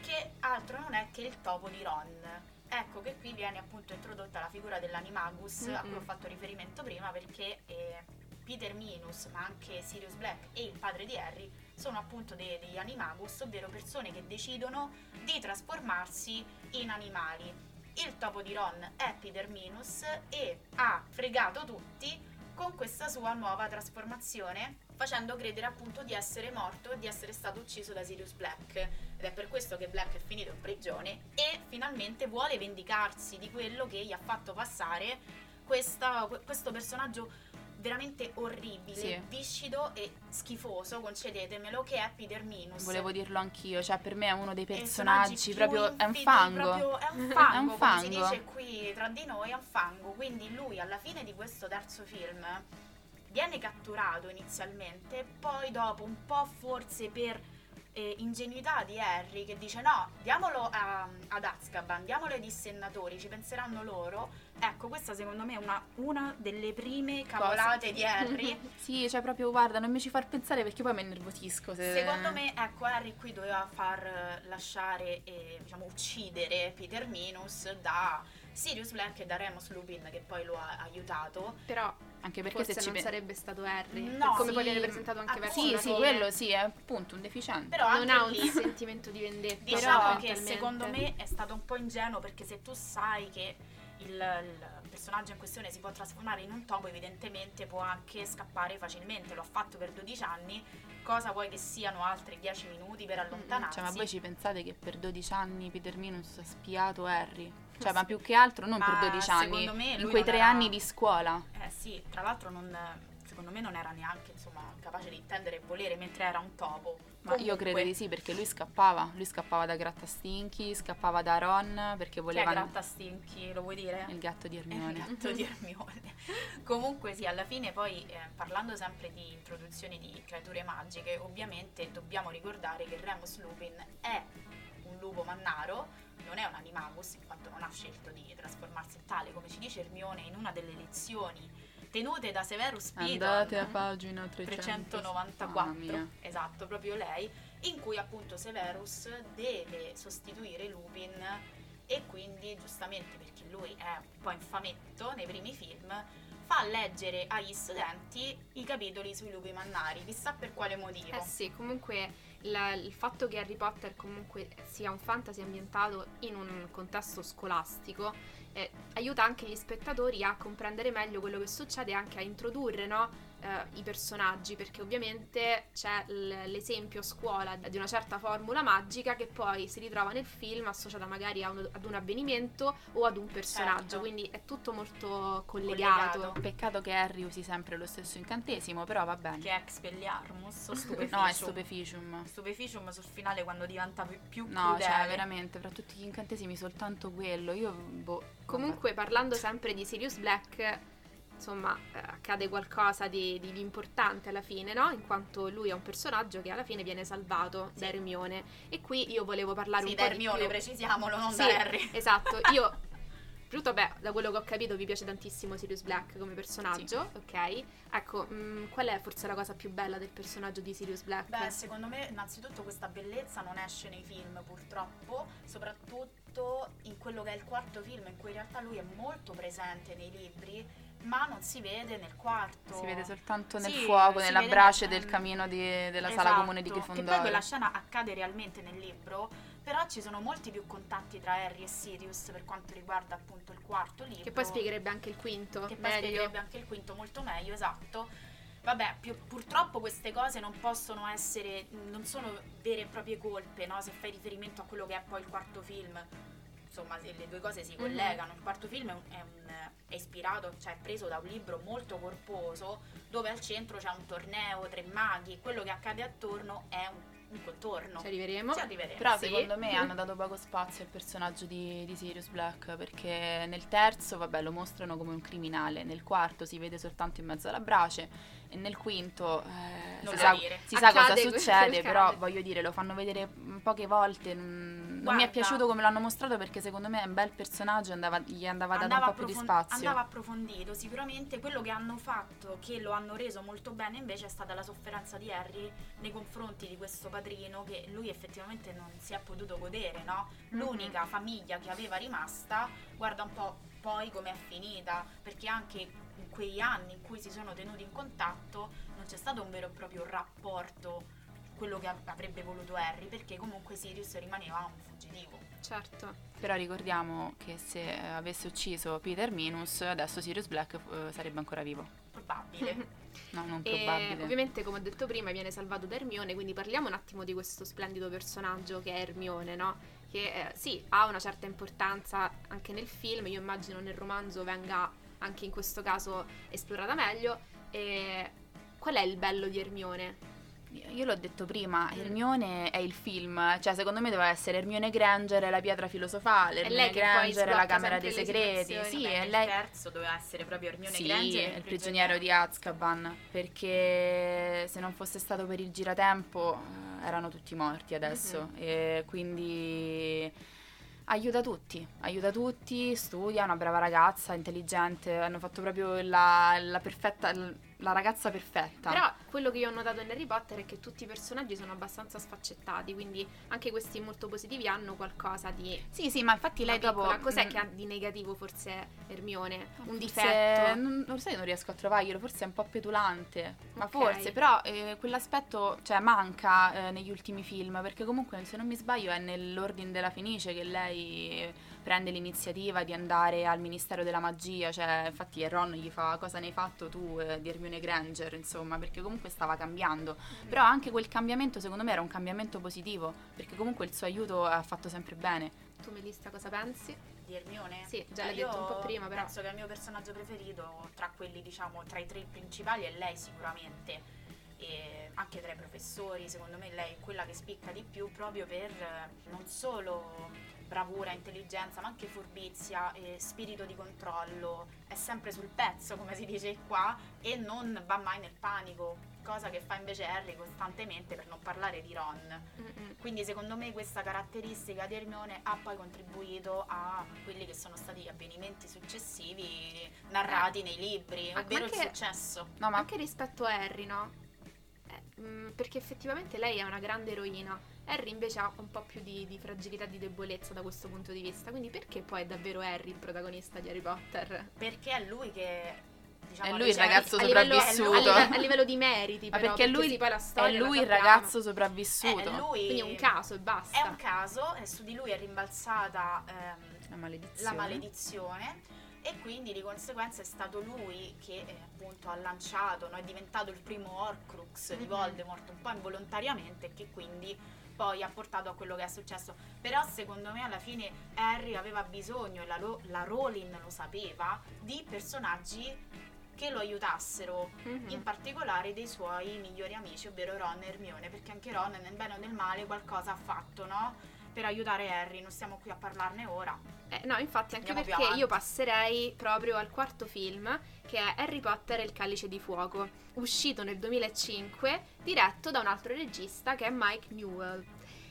[SPEAKER 2] che altro non è che il topo di Ron. Ecco che qui viene appunto introdotta la figura dell'Animagus a cui ho fatto riferimento prima perché eh, Peter Minus, ma anche Sirius Black e il padre di Harry sono appunto de- degli Animagus, ovvero persone che decidono di trasformarsi in animali. Il topo di Ron è Peter Minus e ha fregato tutti con questa sua nuova trasformazione, facendo credere appunto di essere morto e di essere stato ucciso da Sirius Black. Ed è per questo che Black è finito in prigione e finalmente vuole vendicarsi di quello che gli ha fatto passare questa- questo personaggio veramente orribile,
[SPEAKER 3] Sì.
[SPEAKER 2] viscido e schifoso, concedetemelo, che è Peter Minus.
[SPEAKER 3] Volevo dirlo anch'io, cioè per me è uno dei
[SPEAKER 2] Personaggi
[SPEAKER 3] proprio è un fango.
[SPEAKER 2] proprio- è un
[SPEAKER 3] È
[SPEAKER 2] fango,
[SPEAKER 3] un
[SPEAKER 2] come si dice qui tra di noi, è un fango. Quindi lui alla fine di questo terzo film viene catturato inizialmente, poi dopo un po' forse per eh, ingenuità di Harry che dice no, diamolo a- ad Azkaban, diamolo ai dissennatori, ci penseranno loro. Ecco, questa secondo me è una, una delle prime cavolate di Harry.
[SPEAKER 3] Sì, cioè proprio guarda, non mi ci far pensare perché poi mi innervosisco. Se...
[SPEAKER 2] Secondo me, ecco, Harry qui doveva far eh, lasciare e diciamo uccidere Peter Minus da Sirius Black e da Remus Lupin che poi lo ha aiutato.
[SPEAKER 1] Però
[SPEAKER 3] Anche perché
[SPEAKER 1] forse
[SPEAKER 3] se ci
[SPEAKER 1] non
[SPEAKER 3] pe-
[SPEAKER 1] sarebbe stato Harry.
[SPEAKER 2] No,
[SPEAKER 1] come poi
[SPEAKER 2] sì.
[SPEAKER 1] viene presentato anche
[SPEAKER 2] Ah,
[SPEAKER 1] verso
[SPEAKER 3] Sì, sì, quello sì, è appunto un deficiente.
[SPEAKER 2] Però
[SPEAKER 1] non
[SPEAKER 2] anche
[SPEAKER 1] ha un
[SPEAKER 2] lì-
[SPEAKER 1] sentimento di vendetta.
[SPEAKER 2] Diciamo che secondo me è stato un po' ingenuo perché se tu sai che il, il personaggio in questione si può trasformare in un topo, evidentemente può anche scappare facilmente. Lo ha fatto per 12 anni. Cosa vuoi che siano altri 10 minuti per allontanarsi?
[SPEAKER 3] Cioè, ma voi ci pensate che per 12 anni Peter Minus ha spiato Harry? Cioè, ma più che altro non
[SPEAKER 2] Ma
[SPEAKER 3] per 12 anni,
[SPEAKER 2] secondo me
[SPEAKER 3] in quei tre
[SPEAKER 2] era-
[SPEAKER 3] anni di scuola.
[SPEAKER 2] Eh sì, tra l'altro non, secondo me non era neanche insomma, capace di intendere e volere mentre era un topo.
[SPEAKER 3] Ma io credo di sì, perché lui scappava. Lui scappava da Grattastinchi, scappava da Ron perché
[SPEAKER 2] Chi
[SPEAKER 3] voleva
[SPEAKER 2] Gratta Stinchi, lo vuoi dire?
[SPEAKER 3] il gatto di
[SPEAKER 2] Il
[SPEAKER 3] Hermione.
[SPEAKER 2] gatto di Ermione. Comunque sì, alla fine poi eh, parlando sempre di introduzioni di creature magiche, ovviamente dobbiamo ricordare che Remus Lupin è un lupo mannaro, non è un animagus in quanto non ha scelto di trasformarsi in tale, come ci dice Ermione in una delle lezioni tenute da Severus Piton.
[SPEAKER 3] Andate a pagina 300.
[SPEAKER 2] 394,
[SPEAKER 3] Mamma mia.
[SPEAKER 2] esatto, proprio lei, in cui appunto Severus deve sostituire Lupin e quindi giustamente perché lui è un po' infametto nei primi film fa leggere agli studenti i capitoli sui lupi mannari, chissà per quale motivo.
[SPEAKER 1] Eh sì, comunque la- il fatto che Harry Potter comunque sia un fantasy ambientato in un contesto scolastico eh, aiuta anche gli spettatori a comprendere meglio quello che succede e anche a introdurre no, eh, i personaggi, perché ovviamente c'è l- l'esempio a scuola di una certa formula magica che poi si ritrova nel film associata magari a un- ad un avvenimento o ad un personaggio,
[SPEAKER 2] Certo.
[SPEAKER 1] quindi è tutto molto collegato.
[SPEAKER 2] Collegato.
[SPEAKER 3] Peccato che Harry usi sempre lo stesso incantesimo, però va bene.
[SPEAKER 2] Che è Expelliarmus o Stupeficium?
[SPEAKER 3] No, è Stupeficium.
[SPEAKER 2] Stupeficium sul finale quando diventa più, più
[SPEAKER 3] No,
[SPEAKER 2] crudele.
[SPEAKER 3] cioè veramente, tra tutti gli incantesimi soltanto quello. Io, boh.
[SPEAKER 1] Comunque, parlando sempre di Sirius Black, insomma, eh, accade qualcosa di, di- importante alla fine, no? In quanto lui è un personaggio che alla fine viene salvato da Hermione. E qui io volevo parlare
[SPEAKER 2] Sì,
[SPEAKER 1] un po' di
[SPEAKER 2] Hermione, precisiamolo, non
[SPEAKER 1] Sì,
[SPEAKER 2] da Harry.
[SPEAKER 1] Esatto, io. Tutto beh, da quello che ho capito vi piace tantissimo Sirius Black come personaggio, ok? Ecco, mm, qual è forse la cosa più bella del personaggio di Sirius Black?
[SPEAKER 2] Beh, secondo me innanzitutto questa bellezza non esce nei film purtroppo, soprattutto in quello che è il quarto film in cui in realtà lui è molto presente nei libri, ma non si vede nel quarto.
[SPEAKER 3] Si vede soltanto nel
[SPEAKER 2] Sì,
[SPEAKER 3] fuoco, nella brace
[SPEAKER 2] nel-
[SPEAKER 3] del camino di- della
[SPEAKER 2] Esatto,
[SPEAKER 3] sala comune di
[SPEAKER 2] Che poi
[SPEAKER 3] Grifondoro.
[SPEAKER 2] quella scena accade realmente nel libro, però ci sono molti più contatti tra Harry e Sirius per quanto riguarda appunto il quarto libro.
[SPEAKER 1] Che poi spiegherebbe anche il quinto.
[SPEAKER 2] Che poi
[SPEAKER 1] meglio.
[SPEAKER 2] spiegherebbe anche il quinto molto meglio, esatto. Vabbè, più- purtroppo queste cose non possono essere, non sono vere e proprie colpe, no? Se fai riferimento a quello che è poi il quarto film, insomma, se le due cose si
[SPEAKER 1] Mhm.
[SPEAKER 2] collegano. Il quarto film è, un- è un- è ispirato, cioè è preso da un libro molto corposo, dove al centro c'è un torneo, tre maghi, quello che accade attorno è un, un contorno.
[SPEAKER 1] Ci arriveremo.
[SPEAKER 2] Ci arriveremo.
[SPEAKER 3] Però
[SPEAKER 1] Sì.
[SPEAKER 3] secondo me hanno dato poco spazio al personaggio di, di Sirius Black perché nel terzo, vabbè, lo mostrano come un criminale, nel quarto si vede soltanto in mezzo alla brace nel quinto eh,
[SPEAKER 2] Non
[SPEAKER 3] si, sa, si sa cosa succede, però voglio dire, lo fanno vedere poche volte. Non, non mi è
[SPEAKER 2] Guarda.
[SPEAKER 3] piaciuto come l'hanno mostrato perché secondo me è un bel personaggio e andava- gli andava dato un po' più di spazio.
[SPEAKER 2] andava approfondito. Sicuramente quello che hanno fatto, che lo hanno reso molto bene, invece è stata la sofferenza di Harry nei confronti di questo padrino che lui effettivamente non si è potuto godere, no? L'unica famiglia che aveva rimasta, guarda un po' poi com'è finita, perché anche quei anni in cui si sono tenuti in contatto non c'è stato un vero e proprio rapporto quello che av- avrebbe voluto Harry, perché comunque Sirius rimaneva un fuggitivo.
[SPEAKER 1] Certo.
[SPEAKER 3] Però ricordiamo che se eh, avesse ucciso Peter Minus, adesso Sirius Black eh, sarebbe ancora vivo.
[SPEAKER 2] Probabile.
[SPEAKER 3] No, non
[SPEAKER 1] E
[SPEAKER 3] probabile.
[SPEAKER 1] ovviamente, come ho detto prima, viene salvato da Hermione, quindi parliamo un attimo di questo splendido personaggio che è Hermione, no? Che eh, sì, ha una certa importanza anche nel film, io immagino nel romanzo venga anche in questo caso esplorata meglio. E qual è il bello di Hermione?
[SPEAKER 3] Io l'ho detto prima. Hermione è il film, cioè secondo me doveva essere Hermione Granger e la pietra filosofale,
[SPEAKER 1] È
[SPEAKER 3] Hermione Granger e la Camera dei Segreti, sì,
[SPEAKER 2] Beh,
[SPEAKER 3] e
[SPEAKER 2] nel
[SPEAKER 3] lei
[SPEAKER 2] terzo doveva essere proprio Hermione
[SPEAKER 3] sì,
[SPEAKER 2] Granger
[SPEAKER 3] il prigioniero di Azkaban, perché se non fosse stato per il giratempo eh, erano tutti morti adesso
[SPEAKER 1] Mhm.
[SPEAKER 3] e quindi aiuta tutti, aiuta tutti, studia, è una brava ragazza, intelligente, hanno fatto proprio la, la perfetta, la ragazza perfetta.
[SPEAKER 1] Però quello che io ho notato in Harry Potter è che tutti i personaggi sono abbastanza sfaccettati, quindi anche questi molto positivi hanno qualcosa di
[SPEAKER 3] sì, sì, ma infatti lei dopo...
[SPEAKER 1] Cos'è
[SPEAKER 3] mm,
[SPEAKER 1] che ha di negativo forse Hermione? Un
[SPEAKER 3] Forse-
[SPEAKER 1] difetto?
[SPEAKER 3] Non, lo sai, non riesco a trovarglielo, forse è un po' petulante. Ma
[SPEAKER 1] Ok.
[SPEAKER 3] forse, però eh, quell'aspetto cioè, manca eh, negli ultimi film, perché comunque se non mi sbaglio è nell'Ordine della Fenice che lei prende l'iniziativa di andare al Ministero della Magia, cioè infatti Ron gli fa cosa ne hai fatto tu eh, di Hermione Granger, insomma, perché comunque stava cambiando. Però anche quel cambiamento secondo me era un cambiamento positivo, perché comunque il suo aiuto ha fatto sempre bene.
[SPEAKER 1] Tu Melissa cosa pensi?
[SPEAKER 2] di Hermione?
[SPEAKER 1] Sì, già
[SPEAKER 2] Beh,
[SPEAKER 1] l'hai detto un po' prima, però.
[SPEAKER 2] Penso che il mio personaggio preferito, tra quelli, diciamo, tra i tre principali, è lei sicuramente. E anche tra i professori, secondo me lei è quella che spicca di più proprio per eh, non solo bravura, intelligenza, ma anche furbizia e spirito di controllo. È sempre sul pezzo, come si dice qua, e non va mai nel panico, cosa che fa invece Harry costantemente per non parlare di Ron.
[SPEAKER 1] Mm-mm.
[SPEAKER 2] Quindi secondo me questa caratteristica di Hermione ha poi contribuito a quelli che sono stati gli avvenimenti successivi narrati nei libri,
[SPEAKER 1] Ma-
[SPEAKER 2] ovvero
[SPEAKER 1] ma
[SPEAKER 2] il
[SPEAKER 1] anche-
[SPEAKER 2] successo.
[SPEAKER 3] No, ma
[SPEAKER 1] Anche rispetto a Harry, no? Eh, mm, perché effettivamente lei è una grande eroina. Harry invece ha un po' più di, di fragilità, di debolezza da questo punto di vista. Quindi perché poi è davvero Harry il protagonista di Harry Potter?
[SPEAKER 2] Perché è lui che diciamo,
[SPEAKER 3] È lui il
[SPEAKER 2] riceve-
[SPEAKER 3] ragazzo
[SPEAKER 1] a livello,
[SPEAKER 3] sopravvissuto.
[SPEAKER 1] a livello- a livello di meriti,
[SPEAKER 3] Ma
[SPEAKER 1] però,
[SPEAKER 3] perché lui-
[SPEAKER 1] sì, poi la storia
[SPEAKER 3] è
[SPEAKER 1] la
[SPEAKER 3] lui il ragazzo
[SPEAKER 2] è,
[SPEAKER 3] sopravvissuto.
[SPEAKER 2] è lui
[SPEAKER 1] Quindi è un caso e basta.
[SPEAKER 2] È un caso, e su di lui è rimbalzata ehm,
[SPEAKER 3] La maledizione.
[SPEAKER 2] la maledizione e quindi di conseguenza è stato lui che eh, appunto ha lanciato, no? è diventato il primo Horcrux di
[SPEAKER 1] Mhm.
[SPEAKER 2] Voldemort un po' involontariamente e che quindi poi ha portato a quello che è successo. Però secondo me alla fine Harry aveva bisogno, e la, Ro- la Rowling lo sapeva, di personaggi che lo aiutassero,
[SPEAKER 1] Mhm.
[SPEAKER 2] in particolare dei suoi migliori amici, ovvero Ron e Hermione, perché anche Ron nel bene o nel male qualcosa ha fatto, no? Per aiutare Harry, non stiamo qui a parlarne ora.
[SPEAKER 1] Eh, no, infatti, anche
[SPEAKER 2] Andiamo
[SPEAKER 1] perché io passerei proprio al quarto film, che è Harry Potter e il Calice di Fuoco, uscito nel 2005, diretto da un altro regista che è Mike Newell.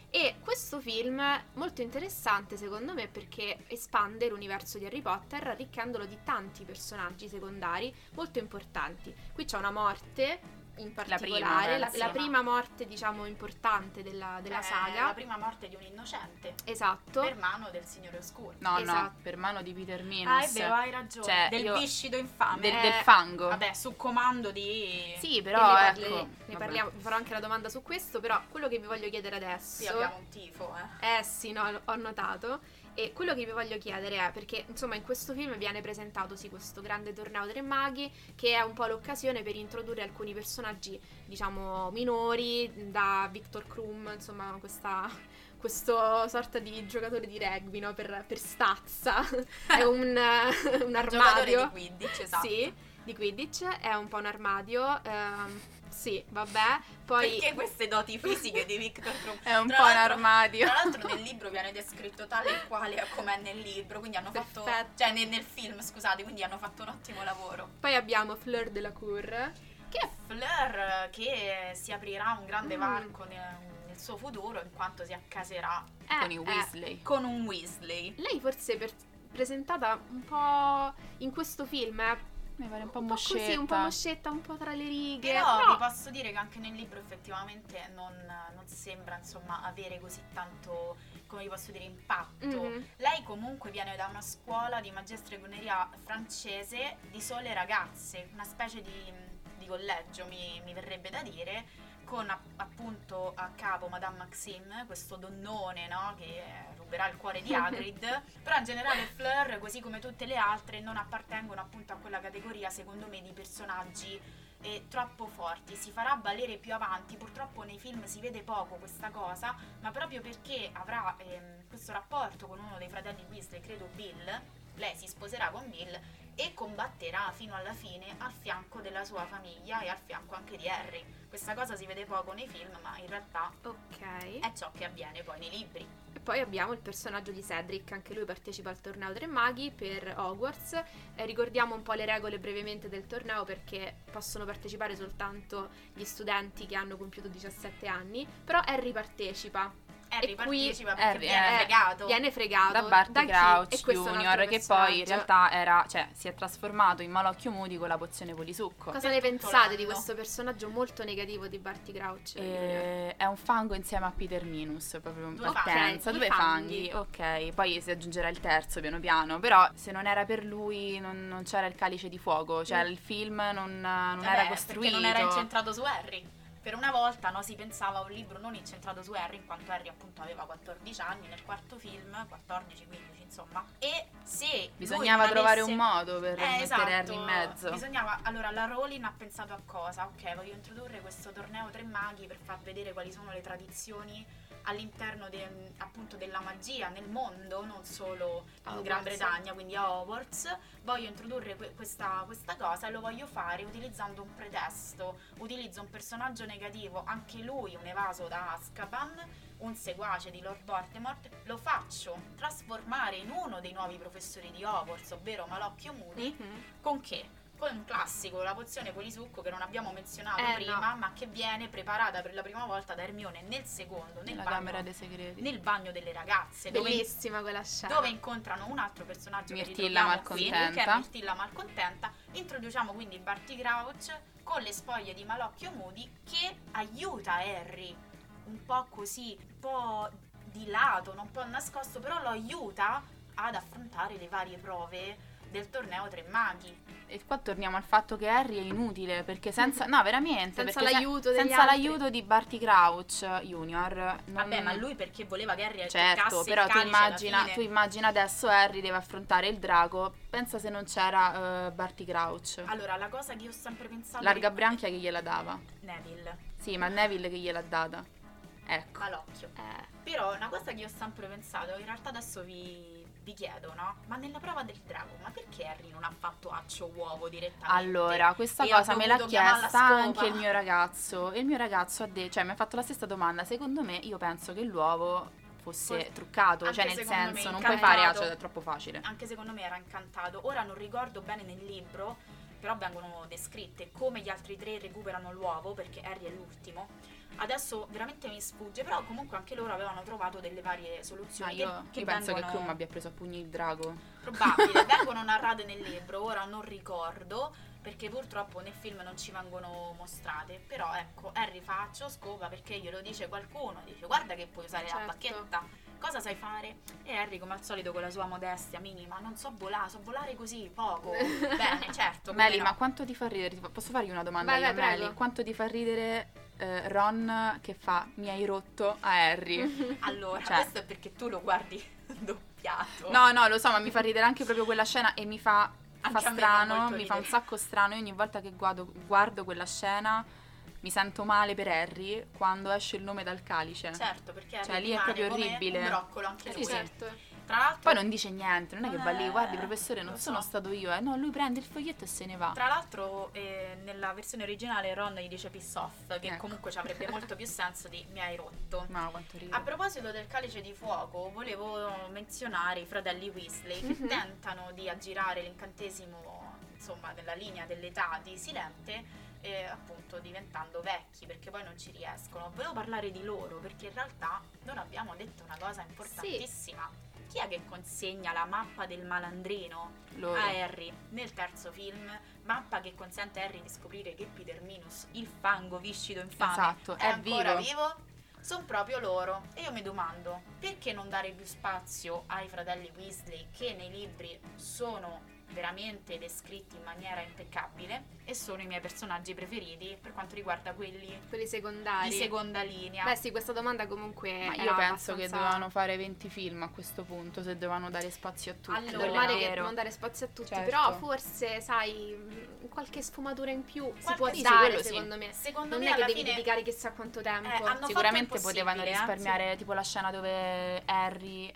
[SPEAKER 1] E questo film è molto interessante secondo me perché espande l'universo di Harry Potter arricchendolo di tanti personaggi secondari molto importanti. Qui c'è una morte in
[SPEAKER 3] prima,
[SPEAKER 1] particolare, la,
[SPEAKER 3] la
[SPEAKER 1] la
[SPEAKER 2] prima.
[SPEAKER 1] prima morte diciamo importante della, della
[SPEAKER 2] È
[SPEAKER 1] saga.
[SPEAKER 2] la prima morte di un innocente
[SPEAKER 1] Esatto.
[SPEAKER 2] per mano del signore oscuro.
[SPEAKER 3] No, no,
[SPEAKER 1] Esatto.
[SPEAKER 3] per mano di Peter
[SPEAKER 2] Ah,
[SPEAKER 3] Minos.
[SPEAKER 2] è vero, hai ragione.
[SPEAKER 3] Cioè,
[SPEAKER 2] del
[SPEAKER 3] io-
[SPEAKER 2] viscido infame.
[SPEAKER 3] del,
[SPEAKER 1] Eh,
[SPEAKER 3] del fango.
[SPEAKER 2] Vabbè, su comando di...
[SPEAKER 3] Sì, però
[SPEAKER 1] ne, parli-
[SPEAKER 3] ecco.
[SPEAKER 1] ne parliamo, vi farò anche la domanda su questo, però quello che vi voglio chiedere adesso...
[SPEAKER 2] Sì, abbiamo un tifo, eh.
[SPEAKER 1] Eh sì, no, ho notato. E quello che vi voglio chiedere è, perché insomma in questo film viene presentato sì questo grande torneo tre maghi, che è un po' l'occasione per introdurre alcuni personaggi, diciamo, minori, da Victor Krum, insomma, questa... Questo sorta di giocatore di rugby, no? Per, per stazza. è un, un
[SPEAKER 2] Un
[SPEAKER 1] armadio.
[SPEAKER 2] giocatore di Quidditch, esatto.
[SPEAKER 1] Sì, di Quidditch, è un po' un armadio. ehm, sì, vabbè. Poi
[SPEAKER 2] Perché queste doti fisiche di Victor Krum?
[SPEAKER 3] È un
[SPEAKER 2] Tra
[SPEAKER 3] po' un armadio.
[SPEAKER 2] Tra l'altro nel libro viene descritto tale e quale come è nel libro, quindi hanno fatto...
[SPEAKER 1] Perfetto.
[SPEAKER 2] Cioè nel, nel film, scusate, quindi hanno fatto un ottimo lavoro.
[SPEAKER 1] Poi abbiamo Fleur de la Cour.
[SPEAKER 2] Che è Fleur che si aprirà un grande
[SPEAKER 1] Mm.
[SPEAKER 2] varco nel, nel suo futuro in quanto si accaserà
[SPEAKER 1] Eh,
[SPEAKER 3] con i
[SPEAKER 1] eh,
[SPEAKER 3] Weasley.
[SPEAKER 2] con un Weasley.
[SPEAKER 1] lei forse per- presentata un po' in questo film è
[SPEAKER 3] Mi pare un po'
[SPEAKER 1] un po'
[SPEAKER 3] moscetta.
[SPEAKER 1] così, un po' moscetta, un po' tra le righe.
[SPEAKER 2] Però
[SPEAKER 1] però-
[SPEAKER 2] vi posso dire che anche nel libro effettivamente non, non sembra insomma avere così tanto, come vi posso dire, impatto.
[SPEAKER 1] Mhm.
[SPEAKER 2] Lei comunque viene da una scuola di magia stregoneria francese di sole ragazze, una specie di, di collegio mi, mi verrebbe da dire, con a- appunto a capo Madame Maxime, questo donnone no, che ruberà il cuore di Hagrid, però in generale Fleur, così come tutte le altre, non appartengono appunto a quella categoria secondo me di personaggi e troppo forti, si farà valere più avanti, purtroppo nei film si vede poco questa cosa, ma proprio perché avrà ehm, questo rapporto con uno dei fratelli Weasley, credo Bill, lei si sposerà con Bill e combatterà fino alla fine al fianco della sua famiglia e al fianco anche di Harry. Questa cosa si vede poco nei film, ma in realtà
[SPEAKER 1] Ok.
[SPEAKER 2] è ciò che avviene poi nei libri.
[SPEAKER 1] Poi abbiamo il personaggio di Cedric, anche lui partecipa al torneo Tre Maghi per Hogwarts. Eh, ricordiamo un po' le regole brevemente del torneo perché possono partecipare soltanto gli studenti che hanno compiuto 17 anni, però Harry partecipa.
[SPEAKER 2] Harry
[SPEAKER 1] E qui
[SPEAKER 2] partecipa perché
[SPEAKER 3] Harry,
[SPEAKER 2] viene
[SPEAKER 3] eh,
[SPEAKER 2] fregato.
[SPEAKER 1] Viene fregato
[SPEAKER 3] da Barty
[SPEAKER 1] chi?
[SPEAKER 3] Crouch
[SPEAKER 1] E
[SPEAKER 3] Junior che poi in realtà era, cioè, si è trasformato in Malocchio Moody con la pozione polisucco.
[SPEAKER 1] Cosa ne pensate di questo personaggio molto negativo di Barty Crouch?
[SPEAKER 3] Eh, è un fango insieme a Peter Minus, proprio in
[SPEAKER 2] Due
[SPEAKER 3] partenza,
[SPEAKER 1] fanghi.
[SPEAKER 3] due
[SPEAKER 1] Due
[SPEAKER 3] fanghi. ok. Poi si aggiungerà il terzo piano piano, però se non era per lui non, non c'era il calice di fuoco, cioè
[SPEAKER 1] Mm.
[SPEAKER 3] il film non, non
[SPEAKER 2] Vabbè,
[SPEAKER 3] era costruito.
[SPEAKER 2] Non era incentrato su Harry. Per una volta no, si pensava a un libro non incentrato su Harry, in quanto Harry appunto aveva 14 anni nel quarto film, 14-15 insomma. E se
[SPEAKER 3] Bisognava
[SPEAKER 2] non
[SPEAKER 3] trovare un modo per
[SPEAKER 2] Eh, esatto.
[SPEAKER 3] Harry in mezzo.
[SPEAKER 2] Bisognava, allora la Rowling ha pensato a cosa? Ok, voglio introdurre questo torneo Tre Maghi per far vedere quali sono le tradizioni all'interno de- appunto della magia nel mondo, non solo in
[SPEAKER 1] Hogwarts.
[SPEAKER 2] Gran Bretagna, quindi a Hogwarts. Voglio introdurre que- questa, questa cosa e lo voglio fare utilizzando un pretesto. Utilizzo un personaggio negativo, anche lui un evaso da Azkaban, un seguace di Lord Voldemort, lo faccio trasformare in uno dei nuovi professori di Hogwarts, ovvero Malocchio Moody,
[SPEAKER 1] Mhm.
[SPEAKER 2] con che? Con un classico, la pozione polisucco che non abbiamo menzionato
[SPEAKER 1] Eh,
[SPEAKER 2] prima,
[SPEAKER 1] no.
[SPEAKER 2] ma che viene preparata per la prima volta da Hermione nel secondo, nel, bagno, nel bagno delle ragazze, dove,
[SPEAKER 1] Bellissima quella scena.
[SPEAKER 2] dove incontrano un altro personaggio che
[SPEAKER 3] Mirtilla
[SPEAKER 2] qui,
[SPEAKER 3] Malcontenta.
[SPEAKER 2] che è Mirtilla Malcontenta. Introduciamo quindi Barty Crouch con le spoglie di Malocchio Moody che aiuta Harry un po' così, un po' di lato, non un po' nascosto, però lo aiuta ad affrontare le varie prove del torneo Tre Maghi.
[SPEAKER 3] E qua torniamo al fatto che Harry è inutile perché senza, no, veramente,
[SPEAKER 1] Senza
[SPEAKER 3] se-
[SPEAKER 1] l'aiuto degli
[SPEAKER 3] senza
[SPEAKER 1] altri.
[SPEAKER 3] l'aiuto di Barty Crouch Junior. non-
[SPEAKER 2] Vabbè, ma lui perché voleva che Harry
[SPEAKER 3] Certo, però
[SPEAKER 2] il
[SPEAKER 3] tu immagina, tu immagina adesso Harry deve affrontare il drago. Pensa se non c'era eh, Barty Crouch.
[SPEAKER 2] Allora, la cosa che io ho sempre pensato
[SPEAKER 3] Larga
[SPEAKER 2] di-
[SPEAKER 3] branchia che gliela dava.
[SPEAKER 2] Neville,
[SPEAKER 3] Sì, ma Neville che gliel'ha data. Ecco.
[SPEAKER 2] Malocchio.
[SPEAKER 1] Eh,
[SPEAKER 2] Però una cosa che io ho sempre pensato, in realtà adesso vi, vi chiedo, no? Ma nella prova del drago, ma perché Harry non ha fatto accio uovo direttamente?
[SPEAKER 3] Allora, questa cosa me l'ha chiesta anche il mio ragazzo. E il mio ragazzo ha detto, cioè mi ha fatto la stessa domanda. Secondo me, io penso che l'uovo fosse
[SPEAKER 2] Forse-
[SPEAKER 3] truccato,
[SPEAKER 2] anche
[SPEAKER 3] cioè nel senso, non puoi fare accio, è troppo facile.
[SPEAKER 2] Anche secondo me era incantato. Ora non ricordo bene nel libro, però vengono descritte come gli altri tre recuperano l'uovo, perché Harry è l'ultimo. Adesso veramente mi sfugge, però comunque anche loro avevano trovato delle varie
[SPEAKER 3] Ma
[SPEAKER 2] soluzioni.
[SPEAKER 3] io,
[SPEAKER 2] che, che
[SPEAKER 3] io penso
[SPEAKER 2] vengono-
[SPEAKER 3] che Krum abbia preso a pugni il drago.
[SPEAKER 2] probabile, vengono narrate nel libro, ora non ricordo perché purtroppo nel film non ci vengono mostrate, però ecco, Harry faccio scopa perché glielo dice qualcuno, dice guarda che puoi usare la
[SPEAKER 1] Certo.
[SPEAKER 2] bacchetta, cosa sai fare? E Harry come al solito con la sua modestia minima, non so volare, so volare così, poco, bene, certo.
[SPEAKER 3] Meli,
[SPEAKER 2] no.
[SPEAKER 3] ma quanto ti fa ridere? Posso fargli una domanda
[SPEAKER 1] Vai,
[SPEAKER 3] io. Meli? Quanto ti fa ridere eh, Ron che fa mi hai rotto a Harry?
[SPEAKER 2] Allora,
[SPEAKER 3] Cioè-
[SPEAKER 2] questo è perché tu lo guardi doppiato.
[SPEAKER 3] No, no, lo so, ma mi fa ridere anche proprio quella scena e mi fa, fa strano,
[SPEAKER 2] molto
[SPEAKER 3] mi fa un sacco strano. Io ogni volta che guardo, guardo quella scena mi sento male per Harry quando esce il nome dal calice.
[SPEAKER 2] Certo, perché
[SPEAKER 3] Cioè, lì è proprio orribile.
[SPEAKER 2] Un broccolo anche
[SPEAKER 3] Sì,
[SPEAKER 2] lui.
[SPEAKER 3] sì.
[SPEAKER 1] certo.
[SPEAKER 2] Tra l'altro
[SPEAKER 3] Poi non dice niente, non è che va lì,
[SPEAKER 2] Eh,
[SPEAKER 3] guardi professore, non sono
[SPEAKER 2] so.
[SPEAKER 3] stato io, eh. No, lui prende il foglietto e se ne va.
[SPEAKER 2] Tra l'altro, eh, nella versione originale Ron gli dice piss off, che
[SPEAKER 3] Ecco.
[SPEAKER 2] comunque ci avrebbe molto più senso di mi hai rotto.
[SPEAKER 3] Ma quanto ride.
[SPEAKER 2] A proposito del calice di fuoco, volevo menzionare i fratelli Weasley che
[SPEAKER 1] Mhm.
[SPEAKER 2] tentano di aggirare l'incantesimo, insomma, nella linea dell'età di Silente, eh, appunto diventando vecchi, perché poi non ci riescono. Volevo parlare di loro, perché in realtà non abbiamo detto una cosa importantissima. Chi è che consegna la mappa del malandrino
[SPEAKER 3] Loro.
[SPEAKER 2] a Harry nel terzo film, mappa che consente a Harry di scoprire che Peter Minus, il fango viscido infame,
[SPEAKER 3] Esatto,
[SPEAKER 2] è,
[SPEAKER 3] è
[SPEAKER 2] ancora
[SPEAKER 3] vivo.
[SPEAKER 2] vivo. Sono proprio loro. E io mi domando, perché non dare più spazio ai fratelli Weasley che nei libri sono veramente descritti in maniera impeccabile e sono i miei personaggi preferiti per quanto riguarda quelli
[SPEAKER 1] Quelli secondari.
[SPEAKER 2] di seconda linea.
[SPEAKER 1] Beh sì, questa domanda comunque
[SPEAKER 3] Ma io penso che
[SPEAKER 1] abbastanza-
[SPEAKER 3] dovevano fare 20 film a questo punto, se dovevano dare spazio a tutti.
[SPEAKER 2] Allora,
[SPEAKER 1] normale che
[SPEAKER 3] vero.
[SPEAKER 1] non dare spazio a tutti,
[SPEAKER 3] Certo.
[SPEAKER 1] però forse, sai, mh, qualche sfumatura in più si
[SPEAKER 2] Qualche-
[SPEAKER 1] può
[SPEAKER 2] sì,
[SPEAKER 1] dare,
[SPEAKER 3] sì.
[SPEAKER 1] secondo me.
[SPEAKER 2] Secondo
[SPEAKER 1] Non
[SPEAKER 2] me
[SPEAKER 1] è che devi
[SPEAKER 2] fine
[SPEAKER 1] dedicare chissà quanto tempo.
[SPEAKER 2] Eh,
[SPEAKER 3] Sicuramente potevano
[SPEAKER 2] possibile, eh.
[SPEAKER 3] risparmiare tipo la scena dove Harry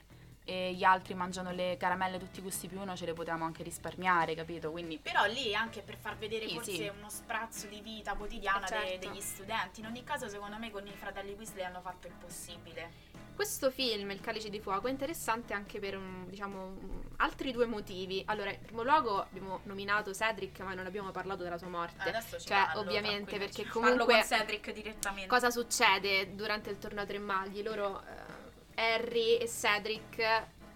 [SPEAKER 3] e gli altri mangiano le caramelle tutti gusti più uno, ce le potevamo anche risparmiare, capito? Quindi
[SPEAKER 2] Però lì anche per far vedere
[SPEAKER 3] Sì,
[SPEAKER 2] forse
[SPEAKER 3] sì.
[SPEAKER 2] uno sprazzo di vita quotidiana
[SPEAKER 1] Eh,
[SPEAKER 2] de-
[SPEAKER 1] certo.
[SPEAKER 2] degli studenti. In ogni caso, secondo me, con i fratelli Weasley hanno fatto il possibile.
[SPEAKER 1] Questo film, Il calice di fuoco, è interessante anche per diciamo, altri due motivi. Allora, in primo luogo abbiamo nominato Cedric, ma non abbiamo parlato della sua morte.
[SPEAKER 2] Adesso ci
[SPEAKER 1] Cioè,
[SPEAKER 2] parlo,
[SPEAKER 1] ovviamente, perché comunque-
[SPEAKER 2] Parlo con Cedric direttamente.
[SPEAKER 1] Cosa succede durante il torneo a tre maghi? Loro, eh, Harry e Cedric,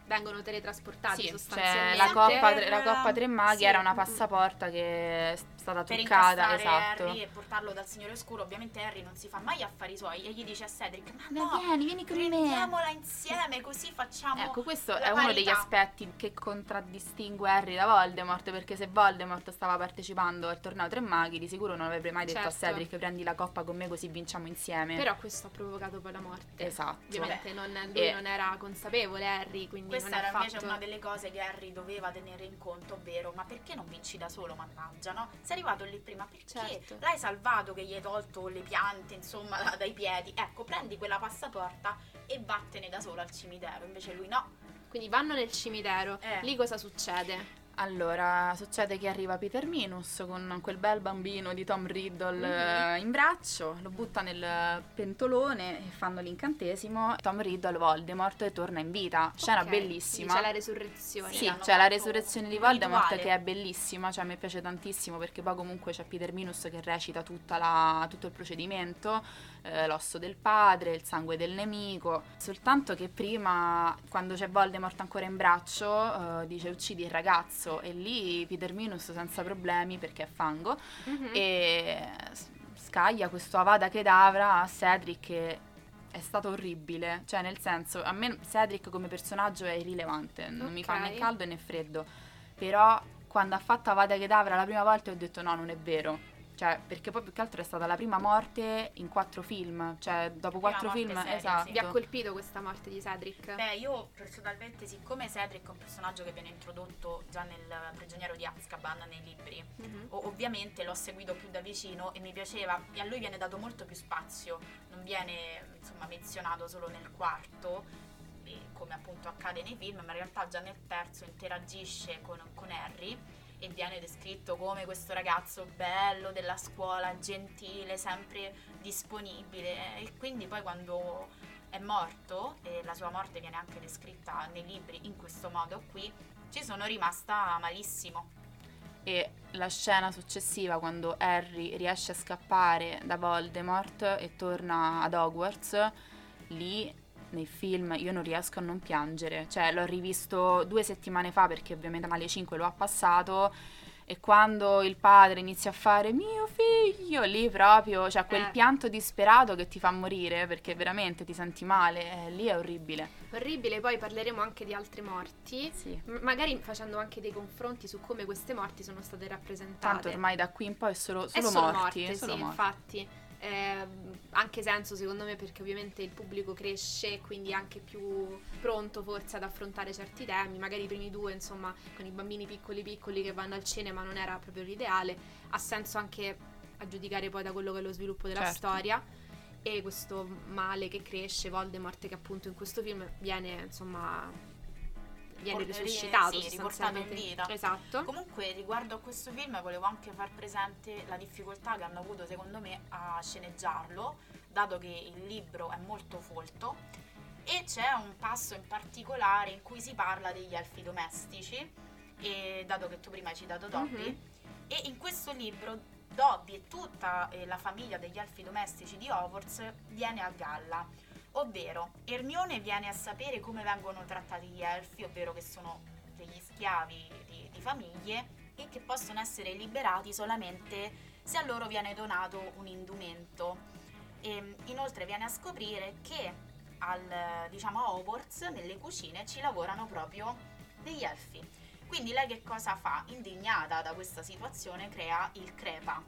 [SPEAKER 1] vengono teletrasportati
[SPEAKER 3] sì, cioè
[SPEAKER 1] sostanzialmente.
[SPEAKER 3] la Coppa,
[SPEAKER 2] Per-
[SPEAKER 3] la Coppa Tre Maghi
[SPEAKER 2] sì.
[SPEAKER 3] era una passaporta che è stata
[SPEAKER 2] per
[SPEAKER 3] truccata, esatto.
[SPEAKER 2] Harry e portarlo dal Signore Oscuro, ovviamente Harry non si fa mai affari suoi e gli dice a Cedric: Ma
[SPEAKER 3] No, vieni, vieni con me.
[SPEAKER 2] prendiamola insieme, così facciamo.
[SPEAKER 3] Ecco, questo
[SPEAKER 2] la
[SPEAKER 3] è uno degli
[SPEAKER 2] parità."
[SPEAKER 3] aspetti che contraddistingue Harry da Voldemort, perché se Voldemort stava partecipando al torneo Tre Maghi, di sicuro non avrebbe mai detto a
[SPEAKER 1] Certo.
[SPEAKER 3] Cedric prendi la coppa con me così vinciamo insieme.
[SPEAKER 1] Però questo ha provocato poi la morte.
[SPEAKER 3] Esatto.
[SPEAKER 1] Ovviamente non, lui
[SPEAKER 3] E-
[SPEAKER 1] non era consapevole, Harry, quindi
[SPEAKER 2] Questa era
[SPEAKER 1] fatto...
[SPEAKER 2] invece una delle cose che Harry doveva tenere in conto, ovvero ma perché non vinci da solo, mannaggia, no? Sei arrivato lì prima, perché
[SPEAKER 1] Certo.
[SPEAKER 2] l'hai salvato che gli hai tolto le piante, insomma, da- dai piedi? Ecco, prendi quella passaporta e vattene da solo al cimitero, invece lui no.
[SPEAKER 1] Quindi vanno nel cimitero.
[SPEAKER 2] Eh.
[SPEAKER 1] Lì cosa succede?
[SPEAKER 3] Allora, succede che arriva Peter Minus con quel bel bambino di Tom Riddle
[SPEAKER 1] Mhm.
[SPEAKER 3] eh, in braccio, lo butta nel pentolone e fanno l'incantesimo. Tom Riddle Voldemort torna in vita. Scena
[SPEAKER 1] Ok,
[SPEAKER 3] bellissima.
[SPEAKER 1] quindi C'è la resurrezione.
[SPEAKER 3] Sì, c'è la
[SPEAKER 2] fatto
[SPEAKER 3] resurrezione di Voldemort
[SPEAKER 2] rituale.
[SPEAKER 3] che è bellissima, cioè mi piace tantissimo perché poi comunque c'è Peter Minus che recita tutta la- tutto il procedimento, eh, l'osso del padre, il sangue del nemico, soltanto che prima quando c'è Voldemort ancora in braccio eh, dice uccidi il ragazzo. E lì Peter Minus senza problemi perché è fango
[SPEAKER 1] Mhm.
[SPEAKER 3] e scaglia questo Avada Kedavra a Cedric che è stato orribile, cioè nel senso a me Cedric come personaggio è irrilevante, non mi fa né caldo né freddo, però quando ha fatto Avada Kedavra la prima volta ho detto no non è vero, cioè perché poi più che altro è stata la prima morte in quattro film, cioè dopo quattro film,
[SPEAKER 2] seria,
[SPEAKER 3] esatto.
[SPEAKER 2] sì.
[SPEAKER 1] Vi ha colpito questa morte di Cedric?
[SPEAKER 2] Beh, io personalmente, siccome Cedric è un personaggio che viene introdotto già nel prigioniero di Azkaban nei libri,
[SPEAKER 1] Mhm.
[SPEAKER 2] o- ovviamente l'ho seguito più da vicino e mi piaceva, e a lui viene dato molto più spazio, non viene insomma menzionato solo nel quarto, e come appunto accade nei film, ma in realtà già nel terzo interagisce con, con Harry e viene descritto come questo ragazzo bello della scuola, gentile, sempre disponibile e quindi poi quando è morto e la sua morte viene anche descritta nei libri in questo modo qui, ci sono rimasta malissimo.
[SPEAKER 3] E la scena successiva, quando Harry riesce a scappare da Voldemort e torna ad Hogwarts, lì nei film io non riesco a non piangere. Cioè, l'ho rivisto due settimane fa perché ovviamente Male 5 lo ha passato. E quando il padre inizia a fare mio figlio, lì proprio, cioè quel
[SPEAKER 1] Eh.
[SPEAKER 3] pianto disperato che ti fa morire perché veramente ti senti male, eh, lì è orribile.
[SPEAKER 1] Orribile, poi parleremo anche di altre morti,
[SPEAKER 3] Sì.
[SPEAKER 1] m- magari facendo anche dei confronti su come queste morti sono state rappresentate.
[SPEAKER 3] Tanto ormai da qui in poi è solo,
[SPEAKER 1] È
[SPEAKER 3] solo
[SPEAKER 1] solo
[SPEAKER 3] morti.
[SPEAKER 1] morte,
[SPEAKER 3] solo
[SPEAKER 1] sì,
[SPEAKER 3] morti.
[SPEAKER 1] infatti. Eh, anche senso secondo me perché ovviamente il pubblico cresce quindi è anche più pronto forse ad affrontare certi temi. Magari i primi due insomma con i bambini piccoli piccoli che vanno al cinema non era proprio l'ideale. Ha senso anche a giudicare poi da quello che è lo sviluppo della
[SPEAKER 3] Certo.
[SPEAKER 1] storia. E questo male che cresce Voldemort che appunto in questo film viene insomma viene risuscitato
[SPEAKER 2] sì, riportato in vita.
[SPEAKER 1] esatto
[SPEAKER 2] Comunque riguardo a questo film volevo anche far presente la difficoltà che hanno avuto secondo me a sceneggiarlo, dato che il libro è molto folto e c'è un passo in particolare in cui si parla degli elfi domestici, e dato che tu prima hai citato Dobby,
[SPEAKER 1] Mhm.
[SPEAKER 2] e in questo libro Dobby e tutta eh, la famiglia degli elfi domestici di Hogwarts viene a galla. Ovvero, Ermione viene a sapere come vengono trattati gli elfi, ovvero che sono degli schiavi di, di famiglie e che possono essere liberati solamente se a loro viene donato un indumento. E, inoltre viene a scoprire che al, diciamo, a Hogwarts, nelle cucine, ci lavorano proprio degli elfi. Quindi lei che cosa fa? Indignata da questa situazione crea il CREPA,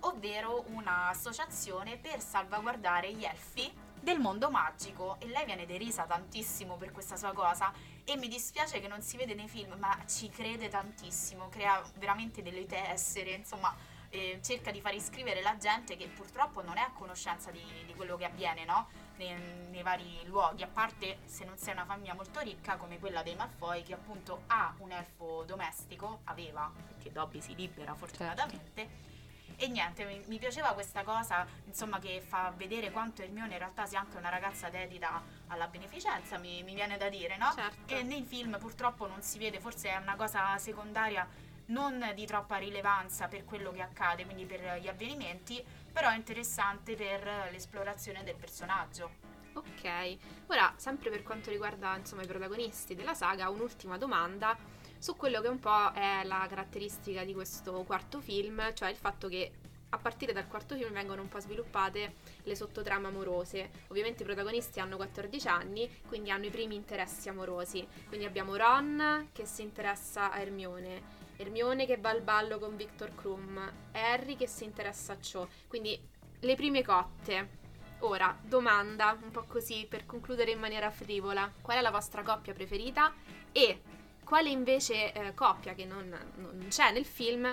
[SPEAKER 2] ovvero un'associazione per salvaguardare gli elfi del mondo magico e lei viene derisa tantissimo per questa sua cosa e mi dispiace che non si vede nei film, ma ci crede tantissimo, crea veramente delle tessere, insomma eh, cerca di far iscrivere la gente che purtroppo non è a conoscenza di, di quello che avviene, no? nei, nei, vari luoghi, a parte se non sei una famiglia molto ricca come quella dei Malfoy che appunto ha un elfo domestico, aveva, perché Dobby si libera fortunatamente. Certo. E niente, mi, mi, piaceva questa cosa, insomma, che fa vedere quanto Hermione in realtà sia anche una ragazza dedita alla beneficenza, mi, mi viene da dire, no?
[SPEAKER 1] Certo.
[SPEAKER 2] E nei film purtroppo non si vede, forse è una cosa secondaria non di troppa rilevanza per quello che accade, quindi per gli avvenimenti, però è interessante per l'esplorazione del personaggio.
[SPEAKER 1] Ok, ora sempre per quanto riguarda insomma, i protagonisti della saga, un'ultima domanda su quello che un po' è la caratteristica di questo quarto film, cioè il fatto che a partire dal quarto film vengono un po' sviluppate le sottotrame amorose. Ovviamente i protagonisti hanno 14 anni, quindi hanno i primi interessi amorosi. Quindi abbiamo Ron che si interessa a Hermione, Hermione che va al ballo con Victor Krum, Harry che si interessa a ciò. Quindi le prime cotte. Ora, domanda, un po' così per concludere in maniera frivola. Qual è la vostra coppia preferita? E quale invece eh, coppia che non, non, c'è nel film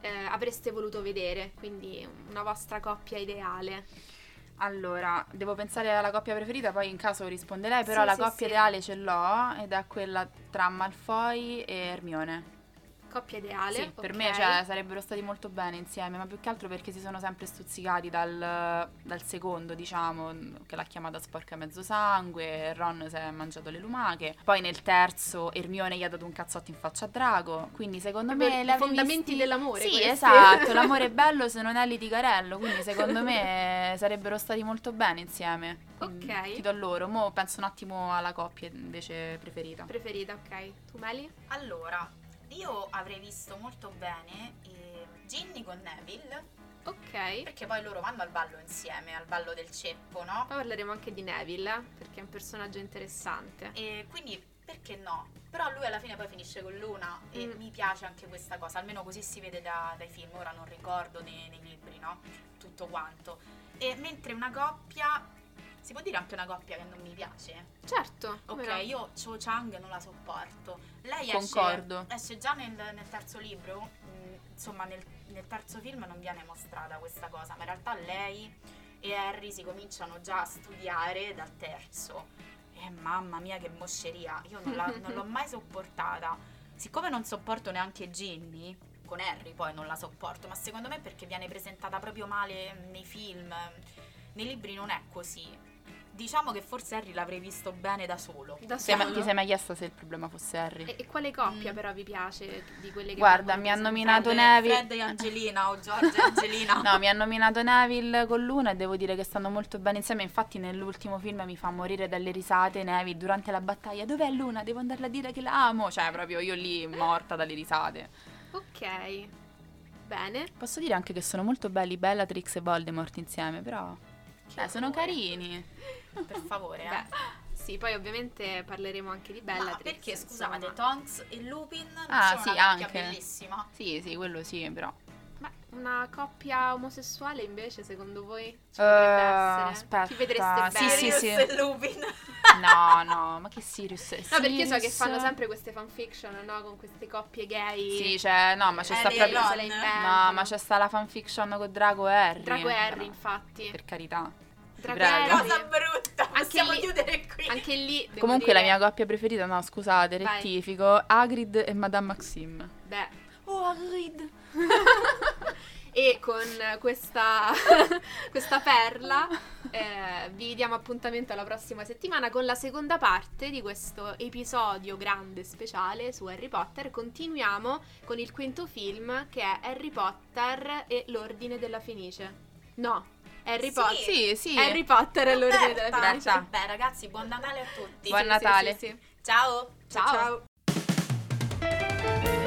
[SPEAKER 1] eh, avreste voluto vedere? Quindi una vostra coppia ideale.
[SPEAKER 3] Allora, devo pensare alla coppia preferita, poi in caso risponde lei, però sì, la sì, coppia sì. ideale ce l'ho ed è quella tra Malfoy e Hermione.
[SPEAKER 1] Coppia ideale.
[SPEAKER 3] Sì, per me cioè, sarebbero stati molto bene insieme, ma più che altro perché si sono sempre stuzzicati dal, dal secondo, diciamo, che l'ha chiamata sporca mezzo sangue, Ron si è mangiato le lumache. Poi nel terzo Ermione gli ha dato un cazzotto in faccia a Drago, quindi secondo me...
[SPEAKER 1] I fondamenti
[SPEAKER 3] visti...
[SPEAKER 1] dell'amore.
[SPEAKER 3] Sì,
[SPEAKER 1] questi.
[SPEAKER 3] esatto, l'amore è bello se non è litigarello, quindi secondo me sarebbero stati molto bene insieme.
[SPEAKER 1] Ok.
[SPEAKER 3] Ti do loro. Mo penso un attimo alla coppia invece preferita.
[SPEAKER 1] Preferita, ok. Tu Meli?
[SPEAKER 2] Allora, io avrei visto molto bene eh, Ginny con Neville.
[SPEAKER 1] Ok.
[SPEAKER 2] Perché poi loro vanno al ballo insieme, al ballo del ceppo, no?
[SPEAKER 1] Poi parleremo anche di Neville, eh, perché è un personaggio interessante.
[SPEAKER 2] E quindi perché no? Però lui alla fine poi finisce con Luna e mm. mi piace anche questa cosa, almeno così si vede da, dai film, ora non ricordo nei, nei libri, no? Tutto quanto. E mentre una coppia si può dire anche una coppia che non mi piace?
[SPEAKER 1] Certo.
[SPEAKER 2] Ok, no? io Cho Chang non la sopporto. Lei
[SPEAKER 3] Concordo.
[SPEAKER 2] Esce, esce già nel, nel, terzo libro, mh, mm, insomma nel, nel, terzo film non viene mostrata questa cosa, ma in realtà lei e Harry si cominciano già a studiare dal terzo. E mamma mia che mosceria, io non, la, non l'ho mai sopportata. Siccome non sopporto neanche Ginny, con Harry poi non la sopporto, ma secondo me perché viene presentata proprio male nei film. Nei libri non è così diciamo che forse Harry l'avrei visto bene da solo.
[SPEAKER 3] Da solo? Ti sei mai chiesta se il problema fosse Harry?
[SPEAKER 1] E, e quale coppia mm. però vi piace di quelle che
[SPEAKER 3] Guarda, mi ha nominato Neville.
[SPEAKER 2] Fred e Angelina o George e Angelina.
[SPEAKER 3] no, mi ha nominato Neville con Luna e devo dire che stanno molto bene insieme. Infatti nell'ultimo film mi fa morire dalle risate Neville durante la battaglia. Dov'è Luna? Devo andarla a dire che la amo. Cioè, proprio io lì morta dalle risate.
[SPEAKER 1] Ok. Bene.
[SPEAKER 3] Posso dire anche che sono molto belli Bellatrix e Voldemort insieme, però... Cioè, sono carini.
[SPEAKER 2] Per favore,
[SPEAKER 1] eh. Sì, poi ovviamente parleremo anche di Bella.
[SPEAKER 2] perché scusate, insomma. Tonks e Lupin
[SPEAKER 3] ah, sì, anche.
[SPEAKER 2] bellissima.
[SPEAKER 3] Sì, sì, quello sì, però.
[SPEAKER 1] Ma una coppia omosessuale invece, secondo voi ci potrebbe uh, essere?
[SPEAKER 3] Aspetta.
[SPEAKER 1] Chi vedreste bene?
[SPEAKER 2] Sì,
[SPEAKER 1] sì,
[SPEAKER 2] sì. e Lupin.
[SPEAKER 3] No, no, ma che Sirius?
[SPEAKER 1] No, Sirius? perché so che fanno sempre queste fanfiction, no? Con queste coppie gay.
[SPEAKER 3] Sì, c'è, no, ma c'è sta proprio... No, ma c'è sta la fanfiction con Drago e Harry.
[SPEAKER 1] Drago e Harry, infatti.
[SPEAKER 3] Per carità.
[SPEAKER 2] Draghelli. Cosa brutta, anche possiamo lì, chiudere qui.
[SPEAKER 1] Anche lì.
[SPEAKER 3] Comunque
[SPEAKER 1] dire...
[SPEAKER 3] la mia coppia preferita, no scusate, rettifico, Vai. Hagrid e Madame Maxime.
[SPEAKER 1] Beh.
[SPEAKER 3] Oh Hagrid.
[SPEAKER 1] e con questa, questa perla eh, vi diamo appuntamento alla prossima settimana con la seconda parte di questo episodio grande speciale su Harry Potter. Continuiamo con il quinto film che è Harry Potter e l'Ordine della Fenice. No, Harry Potter.
[SPEAKER 3] Sì, sì.
[SPEAKER 1] Harry Potter è l'ordine della
[SPEAKER 2] Fenice. Beh, ragazzi, buon Natale a tutti.
[SPEAKER 3] Buon Natale.
[SPEAKER 2] Ciao.
[SPEAKER 1] Ciao. ciao. ciao.